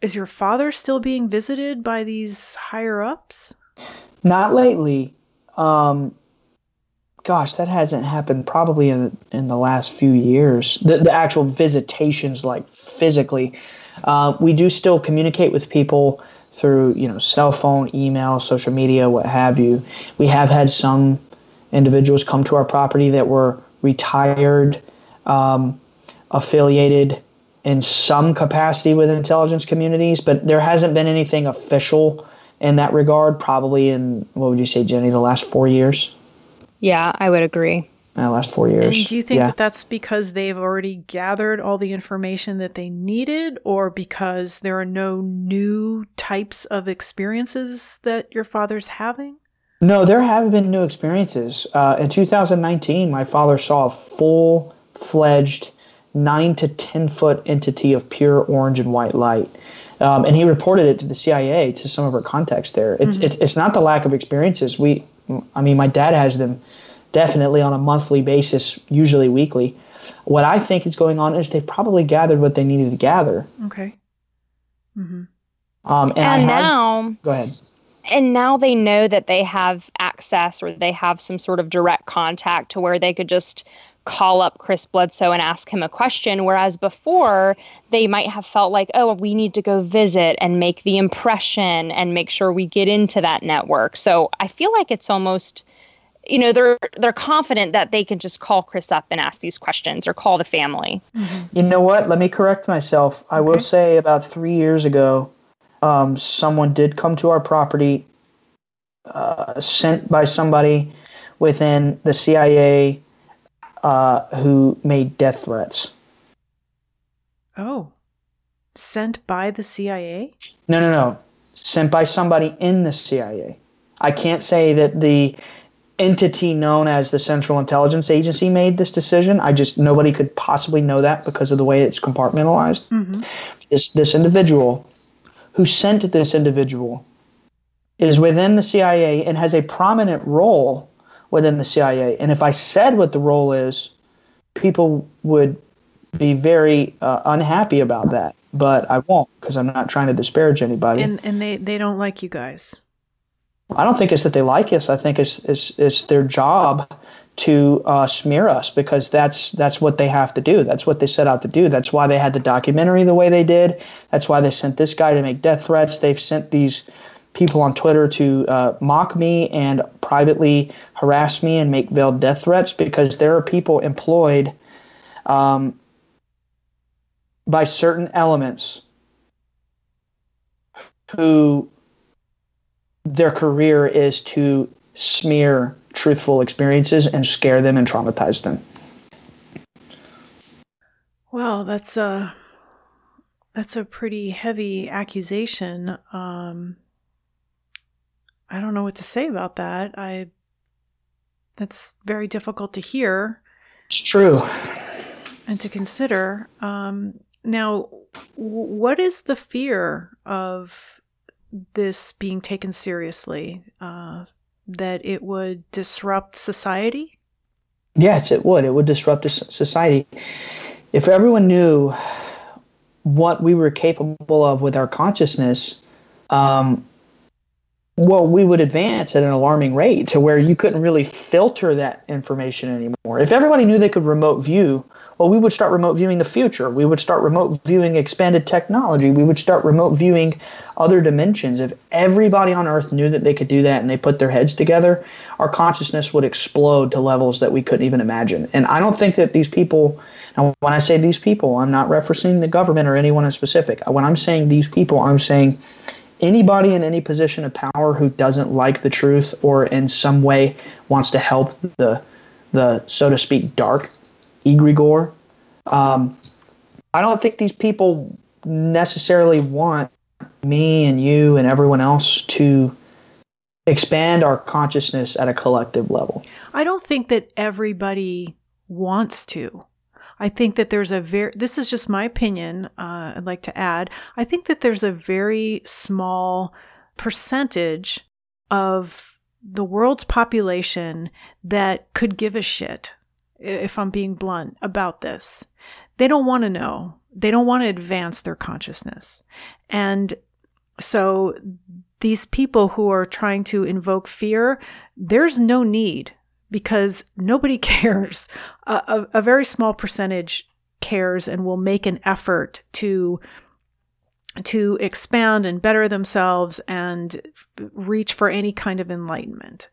is your father still being visited by these higher ups?
Not lately. Um, gosh, that hasn't happened probably in in the last few years. The, the actual visitations, like physically, uh, we do still communicate with people through you know cell phone, email, social media, what have you. We have had some individuals come to our property that were retired, um, affiliated in some capacity with intelligence communities, but there hasn't been anything official in that regard. Probably in what would you say, Jenny, the last four years?
Yeah, I would agree.
Uh, last four years.
And do you think yeah. that that's because they've already gathered all the information that they needed, or because there are no new types of experiences that your father's having?
No, there have been new experiences. Uh, in 2019, my father saw a full fledged nine to 10 foot entity of pure orange and white light. Um, and he reported it to the CIA to some of our contacts there. It's, mm-hmm. it's, it's not the lack of experiences. We, I mean, my dad has them definitely on a monthly basis, usually weekly. What I think is going on is they've probably gathered what they needed to gather.
Okay.
Mm-hmm. Um, and,
and now,
go ahead.
And now they know that they have access or they have some sort of direct contact to where they could just call up Chris Bledsoe and ask him a question. Whereas before, they might have felt like, oh, we need to go visit and make the impression and make sure we get into that network. So I feel like it's almost you know they're they're confident that they can just call Chris up and ask these questions or call the family.
Mm-hmm. You know what? Let me correct myself. I okay. will say about three years ago, um, someone did come to our property, uh, sent by somebody within the CIA uh, who made death threats.
Oh, sent by the CIA?
No, no, no. Sent by somebody in the CIA. I can't say that the entity known as the Central Intelligence Agency made this decision. I just nobody could possibly know that because of the way it's compartmentalized. Mm-hmm. This this individual who sent this individual is within the CIA and has a prominent role within the CIA. And if I said what the role is, people would be very uh, unhappy about that. But I won't because I'm not trying to disparage anybody.
And and they they don't like you guys.
I don't think it's that they like us. I think it's it's, it's their job to uh, smear us because that's that's what they have to do. That's what they set out to do. That's why they had the documentary the way they did. That's why they sent this guy to make death threats. They've sent these people on Twitter to uh, mock me and privately harass me and make veiled death threats because there are people employed um, by certain elements who their career is to smear truthful experiences and scare them and traumatize them.
Well, that's a that's a pretty heavy accusation. Um, I don't know what to say about that. I that's very difficult to hear.
It's true.
And to consider. Um, now, what is the fear of this being taken seriously? Uh, that it would disrupt society?
Yes, it would. It would disrupt society. If everyone knew what we were capable of with our consciousness, um, well, we would advance at an alarming rate to where you couldn't really filter that information anymore. If everybody knew they could remote view well, we would start remote viewing the future. We would start remote viewing expanded technology. We would start remote viewing other dimensions. If everybody on Earth knew that they could do that and they put their heads together, our consciousness would explode to levels that we couldn't even imagine. And I don't think that these people, and when I say these people, I'm not referencing the government or anyone in specific. When I'm saying these people, I'm saying anybody in any position of power who doesn't like the truth or in some way wants to help the the so to speak dark egregore. Um, I don't think these people necessarily want me and you and everyone else to expand our consciousness at a collective level.
I don't think that everybody wants to. I think that there's a very, this is just my opinion, uh, I'd like to add. I think that there's a very small percentage of the world's population that could give a shit if I'm being blunt, about this. They don't want to know. They don't want to advance their consciousness. And so these people who are trying to invoke fear, there's no need because nobody cares. A, a, a very small percentage cares and will make an effort to to expand and better themselves and reach for any kind of enlightenment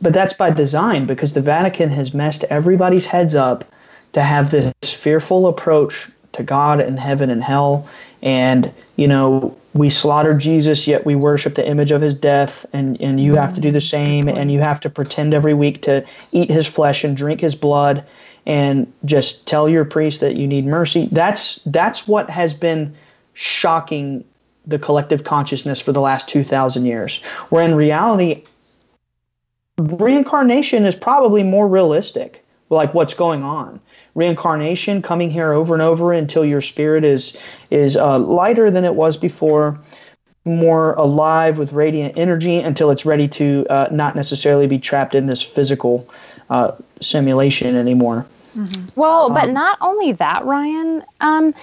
but that's by design because the Vatican has messed everybody's heads up to have this fearful approach to God and heaven and hell. And, you know, we slaughter Jesus, yet we worship the image of his death. And, and you have to do the same. And you have to pretend every week to eat his flesh and drink his blood and just tell your priest that you need mercy. That's, that's what has been shocking the collective consciousness for the last 2,000 years. Where in reality, reincarnation is probably more realistic, like what's going on. Reincarnation, coming here over and over until your spirit is is uh, lighter than it was before, more alive with radiant energy until it's ready to uh, not necessarily be trapped in this physical uh, simulation anymore.
Mm-hmm. Well, but um, not only that, Ryan. Um,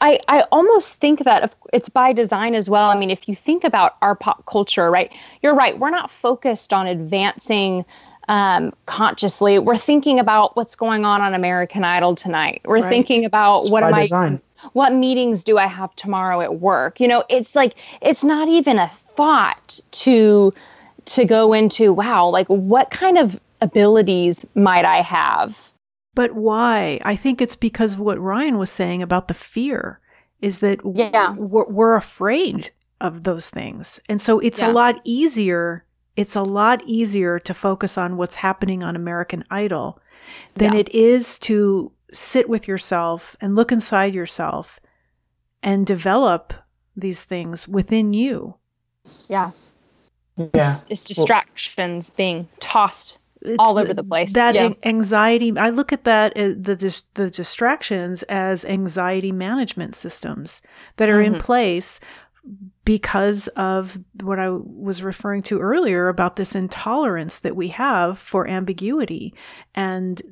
I I almost think that it's by design as well. I mean, if you think about our pop culture, right? You're right. We're not focused on advancing um, consciously. We're thinking about what's going on on American Idol tonight. We're right. thinking about it's what am design. I, what meetings do I have tomorrow at work? You know, it's like it's not even a thought to to go into. Wow, like what kind of abilities might I have?
But why? I think it's because of what Ryan was saying about the fear is that yeah. we're, we're afraid of those things. And so it's yeah. a lot easier. It's a lot easier to focus on what's happening on American Idol than yeah. it is to sit with yourself and look inside yourself and develop these things within you.
Yeah. Yeah. It's, it's distractions well, being tossed all over the place.
That yeah. anxiety, I look at that uh, the the distractions as anxiety management systems that are mm-hmm. in place because of what I was referring to earlier about this intolerance that we have for ambiguity and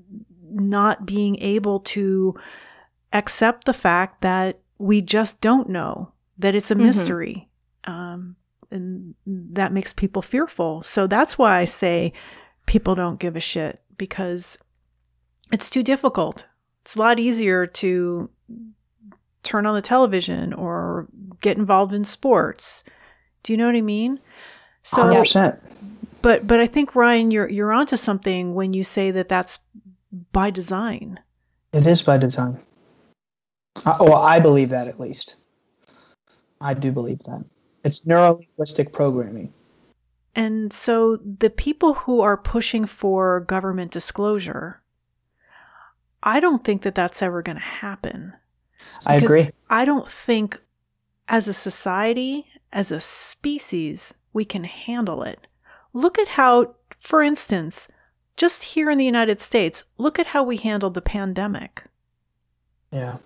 not being able to accept the fact that we just don't know that it's a mm-hmm. mystery. Um, and that makes people fearful. So that's why I say people don't give a shit because it's too difficult. It's a lot easier to turn on the television or get involved in sports. Do you know what I mean?
So 100%.
But but I think Ryan you're you're onto something when you say that that's by design.
It is by design. Uh, well, I believe that at least. I do believe that. It's neurolinguistic programming.
And so the people who are pushing for government disclosure, I don't think that that's ever going to happen.
I agree.
I don't think as a society, as a species, we can handle it. Look at how, for instance, just here in the United States, look at how we handled the pandemic.
Yeah.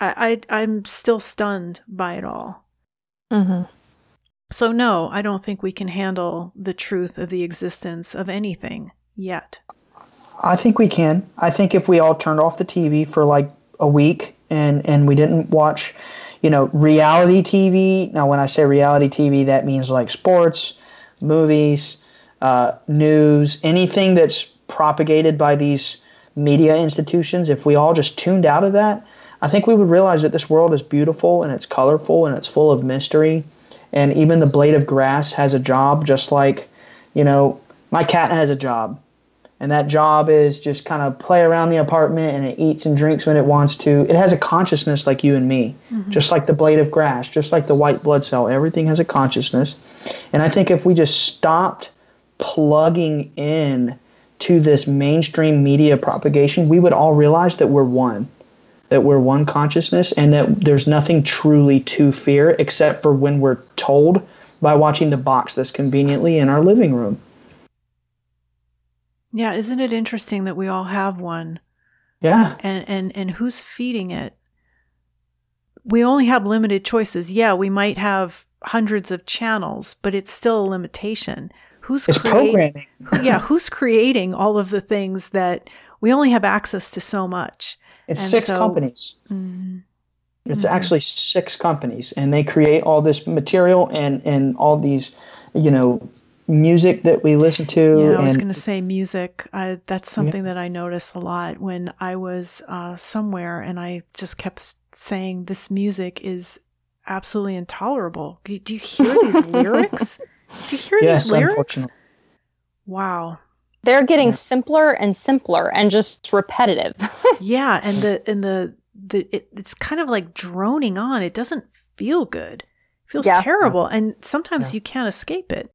I, I am still stunned by it all. Mm-hmm. So, no, I don't think we can handle the truth of the existence of anything yet.
I think we can. I think if we all turned off the TV for like a week and, and we didn't watch, you know, reality TV. Now, when I say reality TV, that means like sports, movies, uh, news, anything that's propagated by these media institutions. If we all just tuned out of that, I think we would realize that this world is beautiful and it's colorful and it's full of mystery and even the blade of grass has a job just like you know my cat has a job and that job is just kind of play around the apartment and it eats and drinks when it wants to it has a consciousness like you and me mm-hmm. just like the blade of grass just like the white blood cell everything has a consciousness and i think if we just stopped plugging in to this mainstream media propagation we would all realize that we're one that we're one consciousness and that there's nothing truly to fear except for when we're told by watching the box that's conveniently in our living room.
Yeah, isn't it interesting that we all have one?
Yeah.
And and and who's feeding it? We only have limited choices. Yeah, we might have hundreds of channels, but it's still a limitation. Who's
it's
creating, programming? yeah, who's creating all of the things that we only have access to so much?
It's and six so, companies. Mm, it's mm-hmm. actually six companies, and they create all this material and and all these, you know, music that we listen to.
Yeah, I was going to say music. I, that's something yeah. that I notice a lot when I was uh, somewhere, and I just kept saying, "This music is absolutely intolerable." Do you hear these lyrics? Do you hear yes, these lyrics? Wow
they're getting yeah. simpler and simpler and just repetitive.
yeah, and the and the the it, it's kind of like droning on. It doesn't feel good. It feels yeah. terrible, and sometimes yeah. you can't escape it.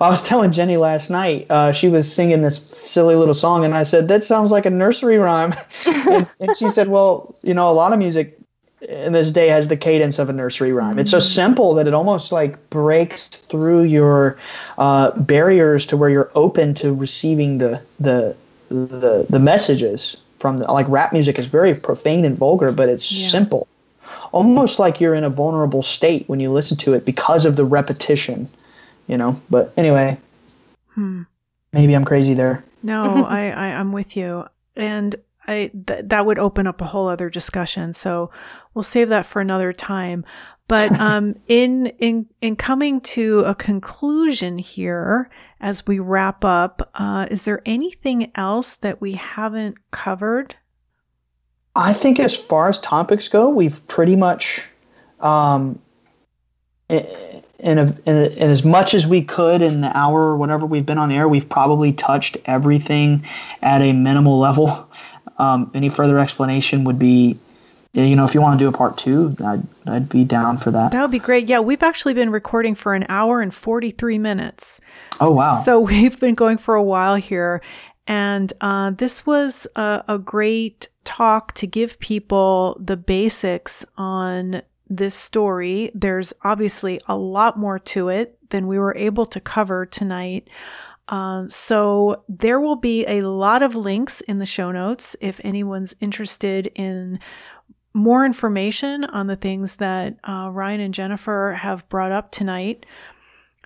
I was telling Jenny last night. Uh, she was singing this silly little song, and I said that sounds like a nursery rhyme. and, and she said, "Well, you know, a lot of music in this day has the cadence of a nursery rhyme. Mm-hmm. It's so simple that it almost like breaks through your uh, barriers to where you're open to receiving the the the the messages from the like rap music is very profane and vulgar, but it's yeah. simple. Almost like you're in a vulnerable state when you listen to it because of the repetition, you know. But anyway, hmm. maybe I'm crazy there.
No, I, I I'm with you, and I th- that would open up a whole other discussion. So we'll save that for another time. But um, in in in coming to a conclusion here, as we wrap up, uh, is there anything else that we haven't covered?
I think, as far as topics go, we've pretty much, um, in, a, in, a, in as much as we could in the hour or whatever we've been on air, we've probably touched everything at a minimal level. Um, any further explanation would be you know, if you want to do a part two, I'd, I'd be down for that.
That would be great. Yeah, we've actually been recording for an hour and 43 minutes.
Oh, wow.
So we've been going for a while here. And uh, this was a, a great talk to give people the basics on this story. There's obviously a lot more to it than we were able to cover tonight. Uh, so there will be a lot of links in the show notes if anyone's interested in more information on the things that uh, Ryan and Jennifer have brought up tonight.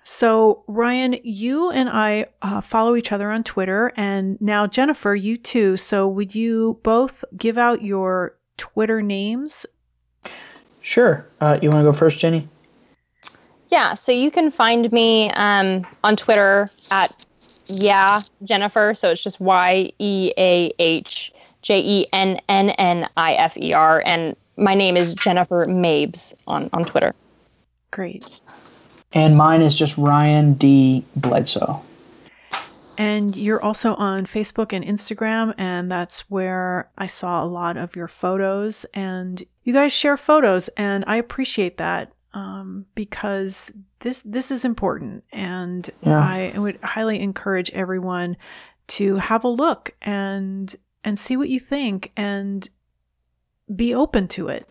So, Ryan, you and I uh, follow each other on Twitter, and now Jennifer, you too. So, would you both give out your Twitter names?
Sure. Uh, you want to go first, Jenny?
Yeah. So you can find me um, on Twitter at yeah Jennifer. So it's just Y E A H J E N N N I F E R. And my name is Jennifer Mabes on, on Twitter.
Great.
And mine is just Ryan D. Bledsoe.
And you're also on Facebook and Instagram, and that's where I saw a lot of your photos. And you guys share photos, and I appreciate that um, because this this is important. And yeah. I would highly encourage everyone to have a look and and see what you think and be open to it.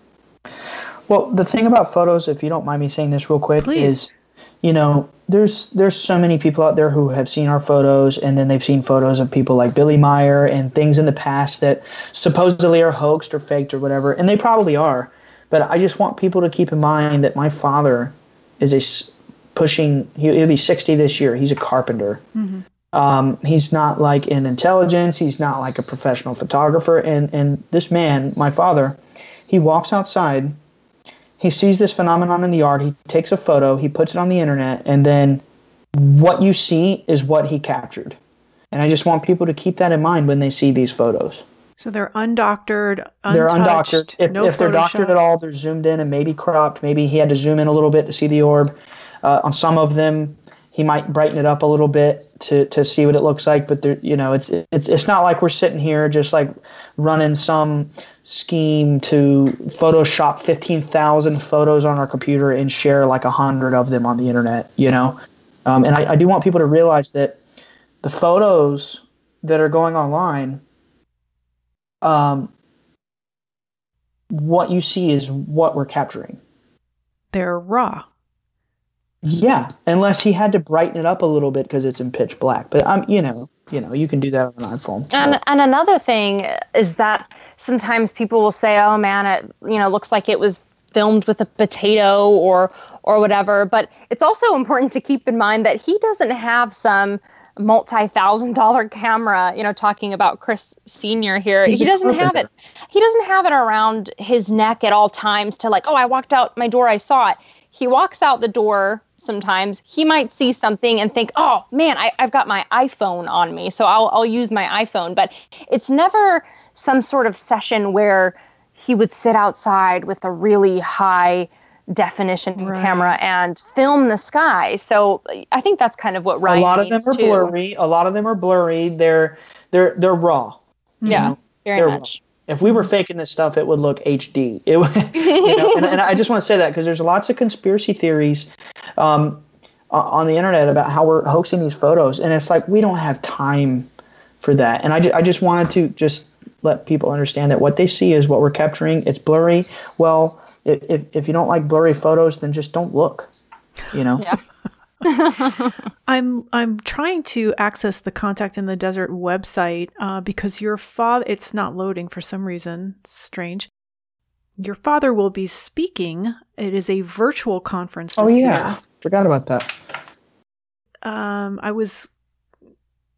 Well, the thing about photos, if you don't mind me saying this real quick,
Please.
is you know, there's there's so many people out there who have seen our photos and then they've seen photos of people like Billy Meier and things in the past that supposedly are hoaxed or faked or whatever, and they probably are. But I just want people to keep in mind that my father is a pushing. He'll be 60 this year. He's a carpenter. Mm-hmm. Um, he's not like in intelligence. He's not like a professional photographer. And and this man, my father, he walks outside. He sees this phenomenon in the yard. He takes a photo. He puts it on the internet, and then what you see is what he captured. And I just want people to keep that in mind when they see these photos.
So they're undoctored, untouched,
they're undoctored. If,
no
if they're doctored at all, they're zoomed in and maybe cropped. Maybe he had to zoom in a little bit to see the orb. Uh, on some of them, he might brighten it up a little bit to, to see what it looks like. But you know, it's it's it's not like we're sitting here just like running some scheme to Photoshop fifteen thousand photos on our computer and share like a hundred of them on the internet. You know, um, and I, I do want people to realize that the photos that are going online, um, what you see is what we're capturing.
They're raw.
Yeah, unless he had to brighten it up a little bit because it's in pitch black. But I'm, um, you know, you know, you can do that on an iPhone.
And and another thing is that sometimes people will say, "Oh man, it you know looks like it was filmed with a potato or or whatever." But it's also important to keep in mind that he doesn't have some multi-thousand dollar camera you know talking about chris senior here. He doesn't have it. He doesn't have it around his neck at all times to like oh i walked out my door i saw it. He walks out the door sometimes. He might see something and think oh man I, have got my iphone on me so I'll, I'll use my iphone. But it's never some sort of session where he would sit outside with a really high definition right. camera and film the sky so i think that's kind of what Ryan
a lot of them are
too.
blurry a lot of them are blurry they're they're they're raw
yeah know? very they're much raw
if we were faking this stuff, it would look HD. It, you know, and, and, I just want to say that because there's lots of conspiracy theories um, on the internet about how we're hoaxing these photos, and it's like we don't have time for that. And I, ju- I just wanted to just let people understand that what they see is what we're capturing. It's blurry. Well, if, if you don't like blurry photos, then just don't look. You know.
Yeah.
I'm I'm trying to access the Contact in the Desert website uh, because your father it's not loading for some reason. Strange. Your father will be speaking. It is a virtual conference.
Oh yeah,
year.
forgot about that.
Um, I was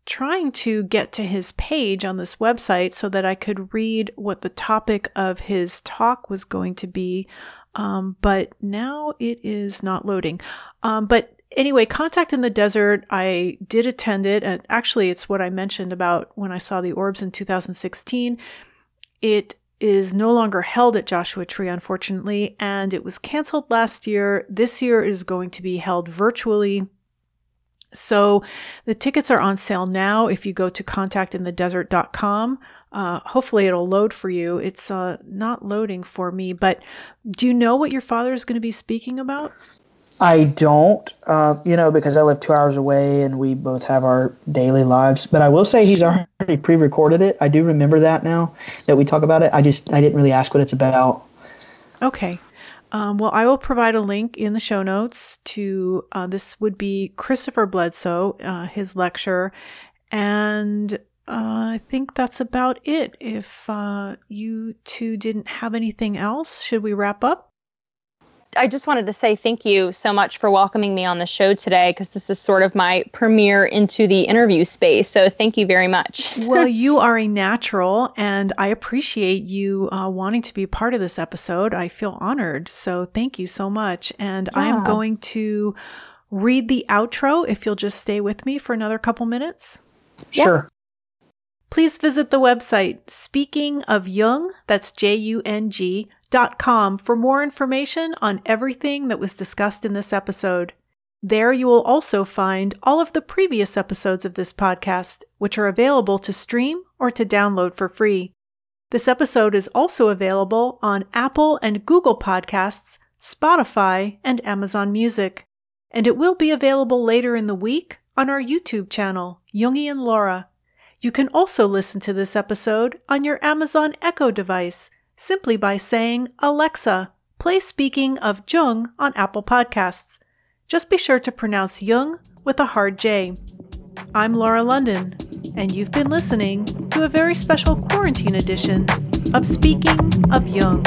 trying to get to his page on this website so that I could read what the topic of his talk was going to be. Um, but now it is not loading. Um, but anyway, Contact in the Desert, I did attend it. And actually, it's what I mentioned about when I saw the orbs in 2016. It is no longer held at Joshua Tree, unfortunately, and it was canceled last year. This year is going to be held virtually. So the tickets are on sale now if you go to contactinthedesert.com. Uh, hopefully it'll load for you. It's uh, not loading for me, but do you know what your father is going to be speaking about?
I don't, uh, you know, because I live two hours away and we both have our daily lives. But I will say he's already pre-recorded it. I do remember that now that we talk about it. I just I didn't really ask what it's about.
Okay. Um, well, I will provide a link in the show notes to uh, this would be Christopher Bledsoe, uh, his lecture, and uh, I think that's about it. If uh, you two didn't have anything else, should we wrap up?
I just wanted to say thank you so much for welcoming me on the show today because this is sort of my premiere into the interview space. So thank you very much.
well, you are a natural, and I appreciate you uh, wanting to be part of this episode. I feel honored. So thank you so much. And I am going to read the outro if you'll just stay with me for another couple minutes.
Yeah.
Sure.
Please visit the website Speaking of Jung, that's J U N G, dot com for more information on everything that was discussed in this episode. There you will also find all of the previous episodes of this podcast, which are available to stream or to download for free. This episode is also available on Apple and Google Podcasts, Spotify, and Amazon Music. And it will be available later in the week on our YouTube channel, Jungian Laura. You can also listen to this episode on your Amazon Echo device simply by saying, Alexa, play Speaking of Jung on Apple Podcasts. Just be sure to pronounce Jung with a hard J. I'm Laura London, and you've been listening to a very special quarantine edition of Speaking of Jung.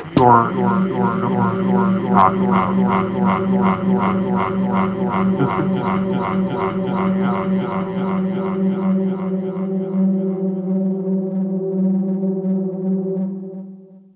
Just